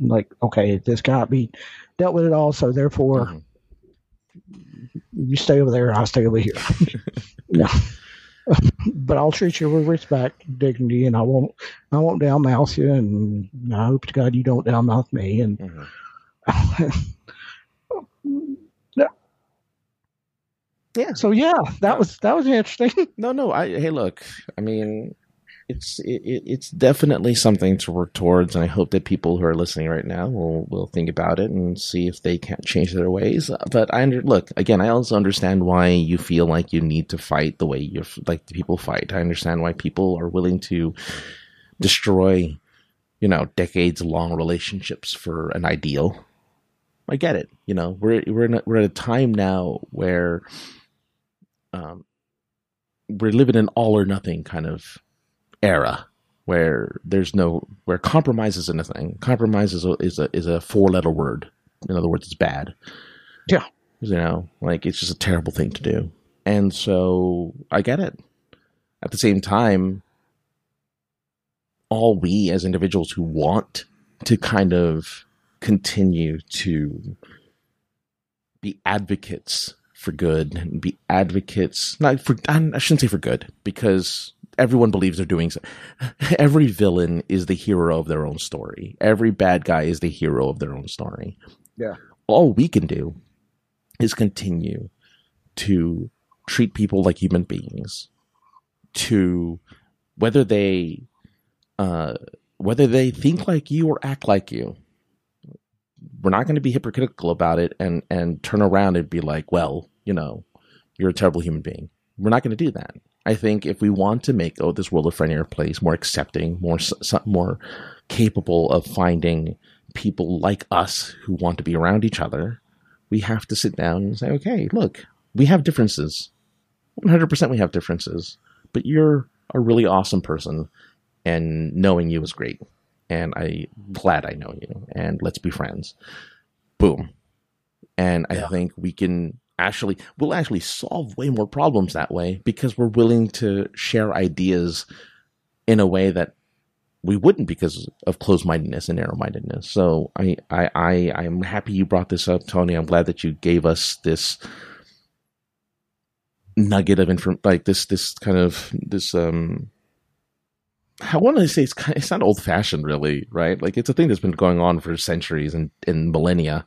like okay this cannot be dealt with it all so therefore mm-hmm. you stay over there i'll stay over here no but i'll treat you with respect dignity and i won't i won't downmouth you and i hope to god you don't downmouth me and mm-hmm. Yeah so yeah that was that was interesting no no i hey look i mean it's it, it's definitely something to work towards, and I hope that people who are listening right now will will think about it and see if they can't change their ways. But I under, look again. I also understand why you feel like you need to fight the way you like the people fight. I understand why people are willing to destroy, you know, decades long relationships for an ideal. I get it. You know, we're we're in a, we're at a time now where, um, we're living in all or nothing kind of era where there's no where compromise is a thing. Compromise is a is a is a four letter word. In other words, it's bad. Yeah. You know, like it's just a terrible thing to do. And so I get it. At the same time, all we as individuals who want to kind of continue to be advocates for good and be advocates not for I shouldn't say for good because everyone believes they're doing so. Every villain is the hero of their own story. Every bad guy is the hero of their own story. Yeah. All we can do is continue to treat people like human beings. To whether they uh, whether they think like you or act like you, we're not going to be hypocritical about it and and turn around and be like, well, you know, you're a terrible human being. We're not going to do that. I think if we want to make oh this world a friendlier place, more accepting, more more capable of finding people like us who want to be around each other, we have to sit down and say, okay, look, we have differences. 100% we have differences, but you're a really awesome person and knowing you is great and I'm glad I know you, and let's be friends. Boom. And I yeah. think we can actually, we'll actually solve way more problems that way because we're willing to share ideas in a way that we wouldn't because of closed mindedness and narrow mindedness. So I, I, I, I'm happy you brought this up, Tony. I'm glad that you gave us this nugget of information, like this, this kind of, this, um, I want to say it's kind of, it's not old fashioned really, right? Like it's a thing that's been going on for centuries and in millennia.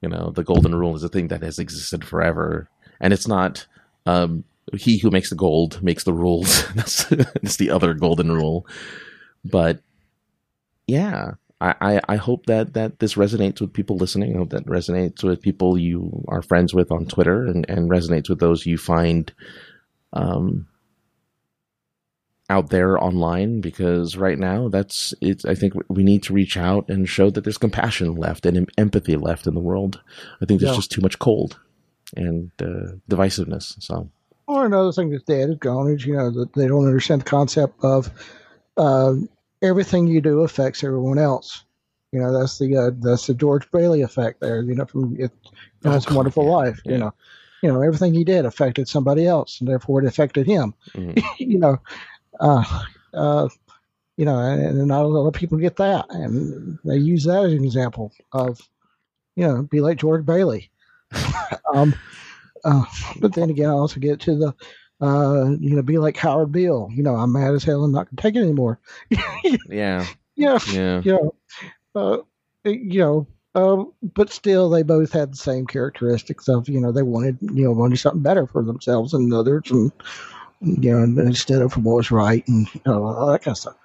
You know, the golden rule is a thing that has existed forever, and it's not um, he who makes the gold makes the rules. that's, that's the other golden rule. But yeah, I, I, I hope that that this resonates with people listening. I hope that resonates with people you are friends with on Twitter, and and resonates with those you find um, out there online because right now that's it's i think we need to reach out and show that there's compassion left and empathy left in the world i think there's yeah. just too much cold and uh, divisiveness so or another thing that's dead is gone is you know that they don't understand the concept of uh, everything you do affects everyone else you know that's the uh, that's the george bailey effect there you know from it, oh, it's a wonderful yeah. life yeah. you know you know everything he did affected somebody else and therefore it affected him mm-hmm. you know uh, uh, you know, and, not a lot of people get that, and they use that as an example of, you know, be like George Bailey. um, uh, but then again, I also get to the, uh, you know, be like Howard Beale. You know, I'm mad as hell and not gonna take it anymore. yeah. Yeah. Yeah. You know, uh, you know, uh, but still, they both had the same characteristics of, you know, they wanted, you know, wanted something better for themselves and others, and you know, instead of what was right and you know, all that kind of stuff.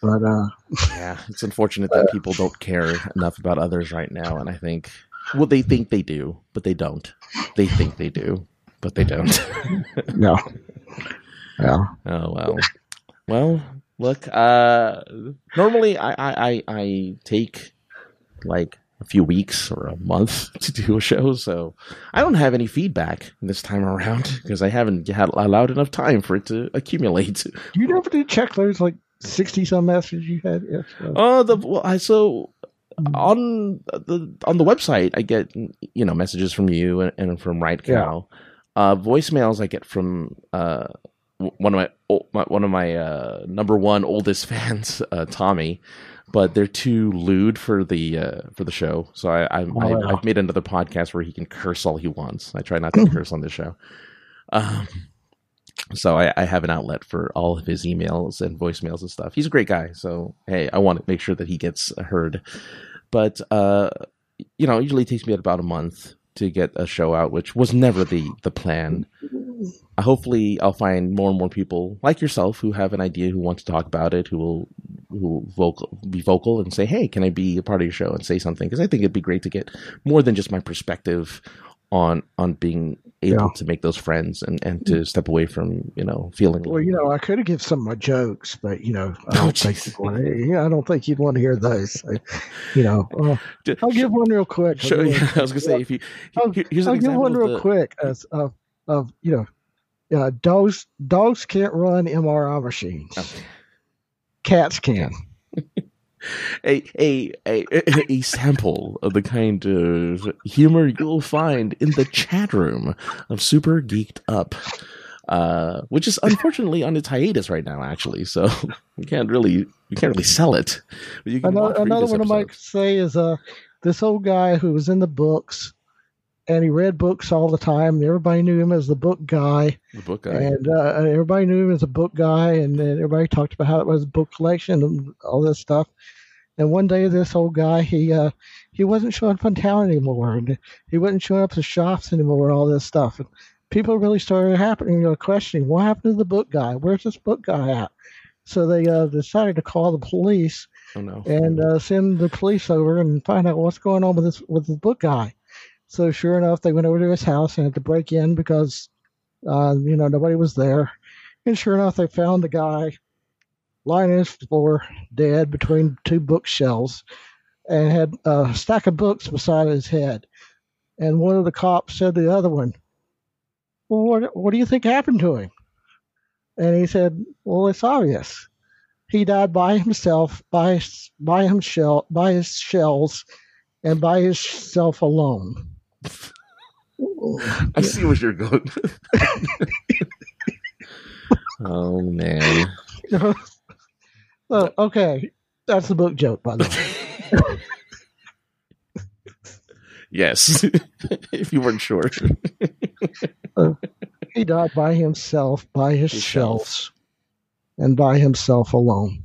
But uh, yeah, it's unfortunate that uh, people don't care enough about others right now, and I think well, they think they do, but they don't. They think they do, but they don't. no. Yeah. Oh well. Well, look. Uh, normally, I, I I take like a few weeks or a month to do a show. So I don't have any feedback this time around because I haven't had allowed enough time for it to accumulate. You never did check those like sixty some messages you had. Yeah, so. Oh, the well, I so on the on the website I get you know messages from you and, and from Right Cow. Yeah. Uh, voicemails I get from uh, one of my, my one of my uh, number one oldest fans, uh, Tommy but they're too lewd for the uh, for the show. So I, I, oh, I have made another podcast where he can curse all he wants. I try not to curse on this show. Um, so I, I, have an outlet for all of his emails and voicemails and stuff. He's a great guy. So hey, I want to make sure that he gets heard. But uh, you know, it usually takes me about a month to get a show out, which was never the the plan. Hopefully I'll find more and more people like yourself who have an idea who want to talk about it, who will who will vocal be vocal and say, "Hey, can I be a part of your show and say something?" Because I think it'd be great to get more than just my perspective on on being able Yeah. to make those friends and and to step away from you know feeling. Well, you know, I could have given some of my jokes, but you know, I Oh, don't think you'd want to, I don't think you'd want to hear those. So, you know, uh, I'll give one real quick. Sure, yeah, I was gonna say if you I'll, here's I'll give one real the- quick as of of you know, uh, dogs dogs can't run MRI machines. Okay. Cats can. a, a a a sample of the kind of humor you'll find in the chat room of Super Geeked Up, uh, which is unfortunately on its hiatus right now. Actually, so we can't really we can't really sell it. But you can Another, another one I might say is uh this old guy who was in the books, and he read books all the time. Everybody knew him as the book guy. the book. guy. and uh, everybody knew him as a book guy, and then everybody talked about how it was a book collection and all this stuff. And one day, this old guy, he uh, he wasn't showing up in town anymore, and he wasn't showing up to shops anymore, and all this stuff. And people really started happening, you know, questioning what happened to the book guy? Where's this book guy at? So they uh, decided to call the police oh no! and uh, send the police over and find out what's going on with this with the book guy. So sure enough, they went over to his house and had to break in because uh, you know nobody was there. And sure enough, they found the guy lying on his floor, dead between two bookshelves, and had a stack of books beside his head. And one of the cops said to the other one, "Well, what what do you think happened to him?" And he said, "Well, it's obvious." he died by himself, by by himself, by his shells, and by himself alone. I see where you're going. oh man! oh, okay, that's a book joke, by the way. Yes, if you weren't sure. He died by himself, by his, His shells, and by himself alone.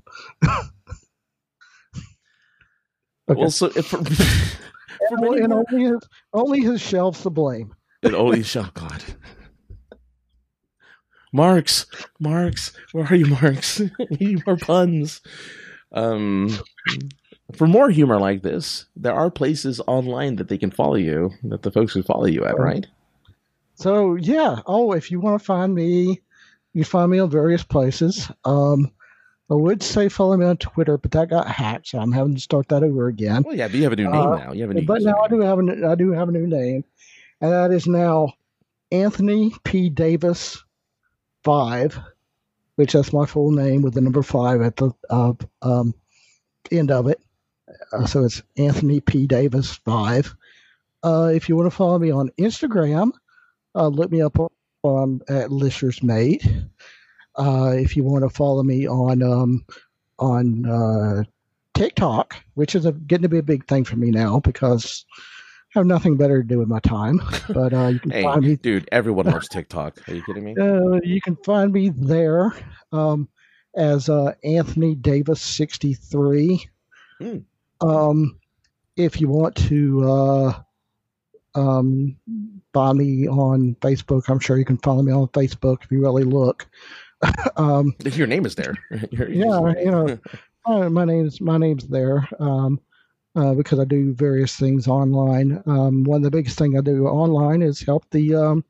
Okay. Well, so if for, for and, many and only his, only his shelves to blame. And only shall God. Marks, Marks, where are you, Marks? we need more puns. Um, for more humor like this, there are places online that they can follow you, that the folks who follow you at, right? So yeah. Oh, if you want to find me, you find me on various places. Um, I would say follow me on Twitter, but that got hacked, so I'm having to start that over again. Well, yeah, but you have a new name Uh, now. You have a new But now I do have a I do have a new name, and that is now Anthony P Davis five, which that's my full name with the number five at the uh, um, end of it. Uh, so it's Anthony P Davis five. Uh, if you want to follow me on Instagram, uh, look me up on at Lister's Mate. Uh, if you want to follow me on um, on uh, TikTok, which is a, getting to be a big thing for me now because I have nothing better to do with my time. But uh, you can Hey, find me. dude, everyone loves TikTok. Are you kidding me? Uh, you can find me there um, as uh, Anthony Davis sixty three. Hmm. Um, if you want to uh, um, find me on Facebook, I'm sure you can follow me on Facebook if you really look. um, Your name is there. Your yeah, you know, uh, my name's my name's there um, uh, because I do various things online. Um, one of the biggest thing I do online is help the um,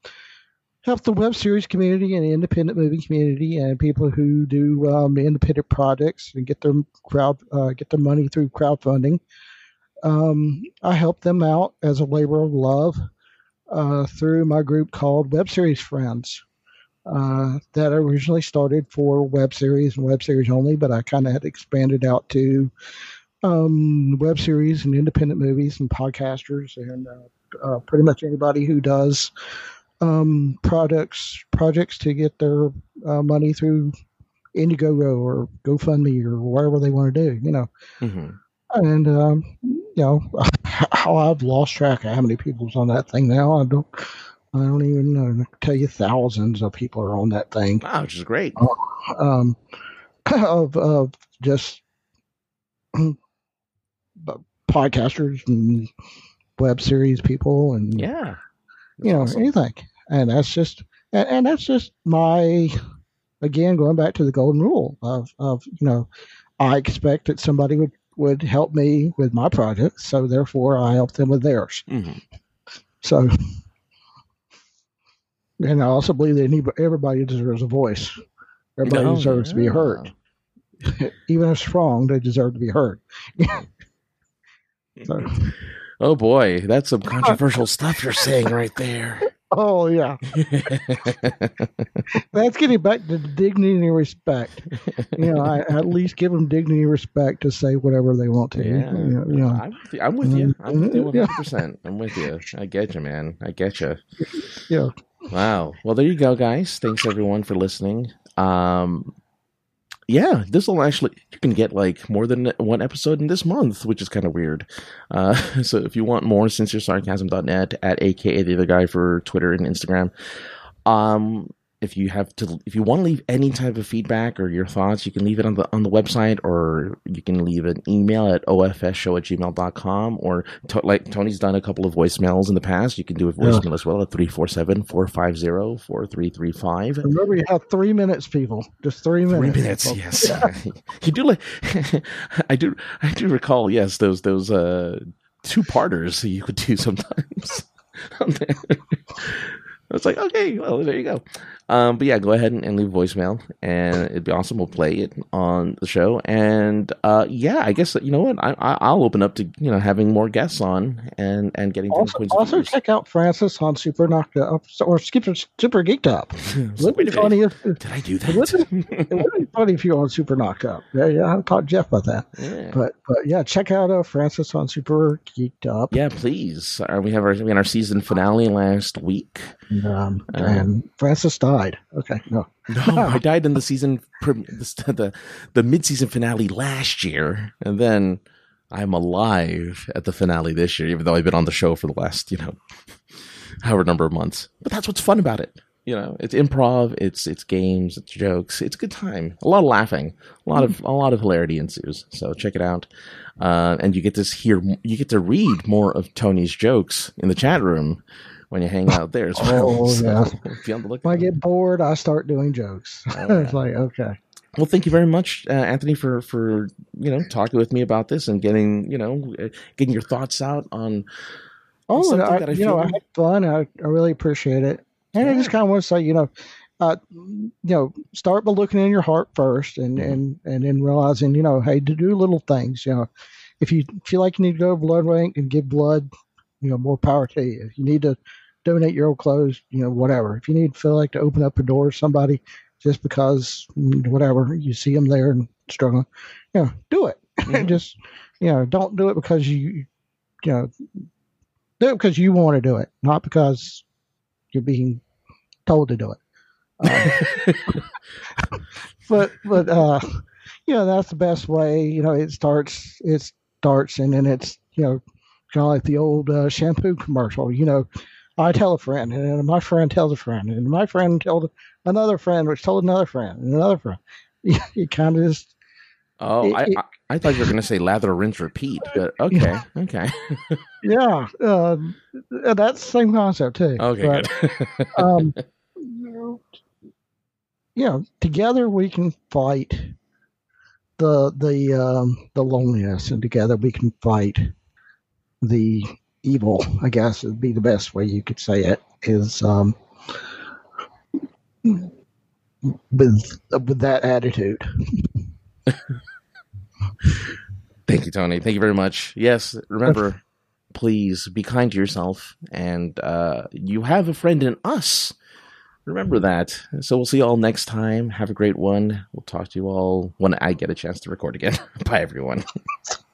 help the web series community and independent movie community and people who do um, independent projects and get their crowd uh, get their money through crowdfunding. Um, I help them out as a labor of love uh, through my group called Web Series Friends uh, that originally started for web series and web series only, but I kind of had expanded out to um, web series and independent movies and podcasters and uh, uh, pretty much anybody who does um, products projects to get their uh, money through Indiegogo or GoFundMe or whatever they want to do, you know. Mhm. And um, you know, how I've lost track of how many people's on that thing now. I don't. I don't even know. I tell you thousands of people are on that thing Wow, which is great. um, of of just podcasters and web series people and Yeah. you know awesome. anything. And that's just and, and that's just my again going back to the golden rule of of you know I expect that somebody would would help me with my project, so therefore I help them with theirs. Mhm. So, and I also believe that any- everybody deserves a voice. Everybody Oh, deserves to be heard, even if strong. They deserve to be heard. So, Oh boy, that's some controversial stuff you're saying right there. oh yeah, that's getting back to dignity and respect. You know, I at least give them dignity and respect to say whatever they want to. Yeah, You know, you know. I'm with you. I'm with you. I'm with you Mm-hmm. 100. percent I'm with you. I get you, man. I get you. Yeah. Wow. Well, there you go, guys. Thanks everyone for listening. Um, yeah, this will actually you can get like more than one episode in this month, which is kind of weird. Uh, so if you want more, sinceresarcasm.net at aka the other guy for Twitter and Instagram. Um, if you have to, if you want to leave any type of feedback or your thoughts, you can leave it on the on the website, or you can leave an email at ofsshow at gmail.com, or to, like Tony's done a couple of voicemails in the past. You can do a voicemail as well at 347-450-4335. Remember, you have three minutes, people. Just three minutes. Three minutes, yes. you do like I do I do recall, yes, those those uh two parters you could do sometimes. there. It's like, okay, well, there you go. Um, but yeah, go ahead and, and leave a voicemail, and it'd be awesome. We'll play it on the show, and uh, yeah, I guess you know what, I, I, I'll open up to you know having more guests on and and getting Also, also check out Francis on Super Knocked Up or Super Super Geeked Up. It would be wait a minute. funny if Did I do that? it would be funny if you were on Super Knocked Up. Yeah, yeah, I talked to Jeff about that. yeah. But but yeah, check out uh, Francis on Super Geeked Up. Yeah, please. Uh, we have our we had our season finale last week. And, um, Uh. and Francis died. Okay, no. No, I died in the season the the, the mid season finale last year, and then I'm alive at the finale this year. Even though I've been on the show for the last you know however number of months, but that's what's fun about it. You know, it's improv, it's it's games, it's jokes, it's a good time, a lot of laughing, a lot of a lot of hilarity ensues. So check it out, uh, and you get to hear, you get to read more of Tony's jokes in the chat room when you hang out there as well. Oh, so yeah. be on the When I get bored, I start doing jokes. Oh, it's like okay. Well, thank you very much, uh, Anthony, for for you know talking with me about this and getting you know uh, getting your thoughts out on. Oh, something I, that I you know, feel- I had fun. I, I really appreciate it. And I just kind of want to say, you know, uh, you know, start by looking in your heart first, and Mhm. and and then realizing, you know, hey, to do little things. You know, if you feel like you need to go blood bank and give blood, you know, more power to you. If you need to donate your old clothes, you know, whatever. If you need feel like to open up a door to somebody just because mm, whatever you see them there and struggling, you know, do it. Mhm. just you know, don't do it because you you know do it because you want to do it, not because you're being told to do it. Uh, but but uh, you know that's the best way. You know, it starts it starts and then it's you know kind of like the old uh, shampoo commercial. You know, I tell a friend, and my friend tells a friend, and my friend told another friend, which told another friend, and another friend. You, you kind of just Oh, It- I, it- I thought you were going to say lather, rinse, repeat, but okay, okay, yeah, uh, that's the same concept too. okay, But, um, you know, together we can fight the the um, the loneliness, and together we can fight the evil. I guess would be the best way you could say it. Is um, with with that attitude. Thank you, Tony. Thank you very much. Yes, remember, please be kind to yourself, and uh, you have a friend in us. Remember that. So we'll see you all next time. Have a great one. We'll talk to you all when I get a chance to record again. Bye, everyone.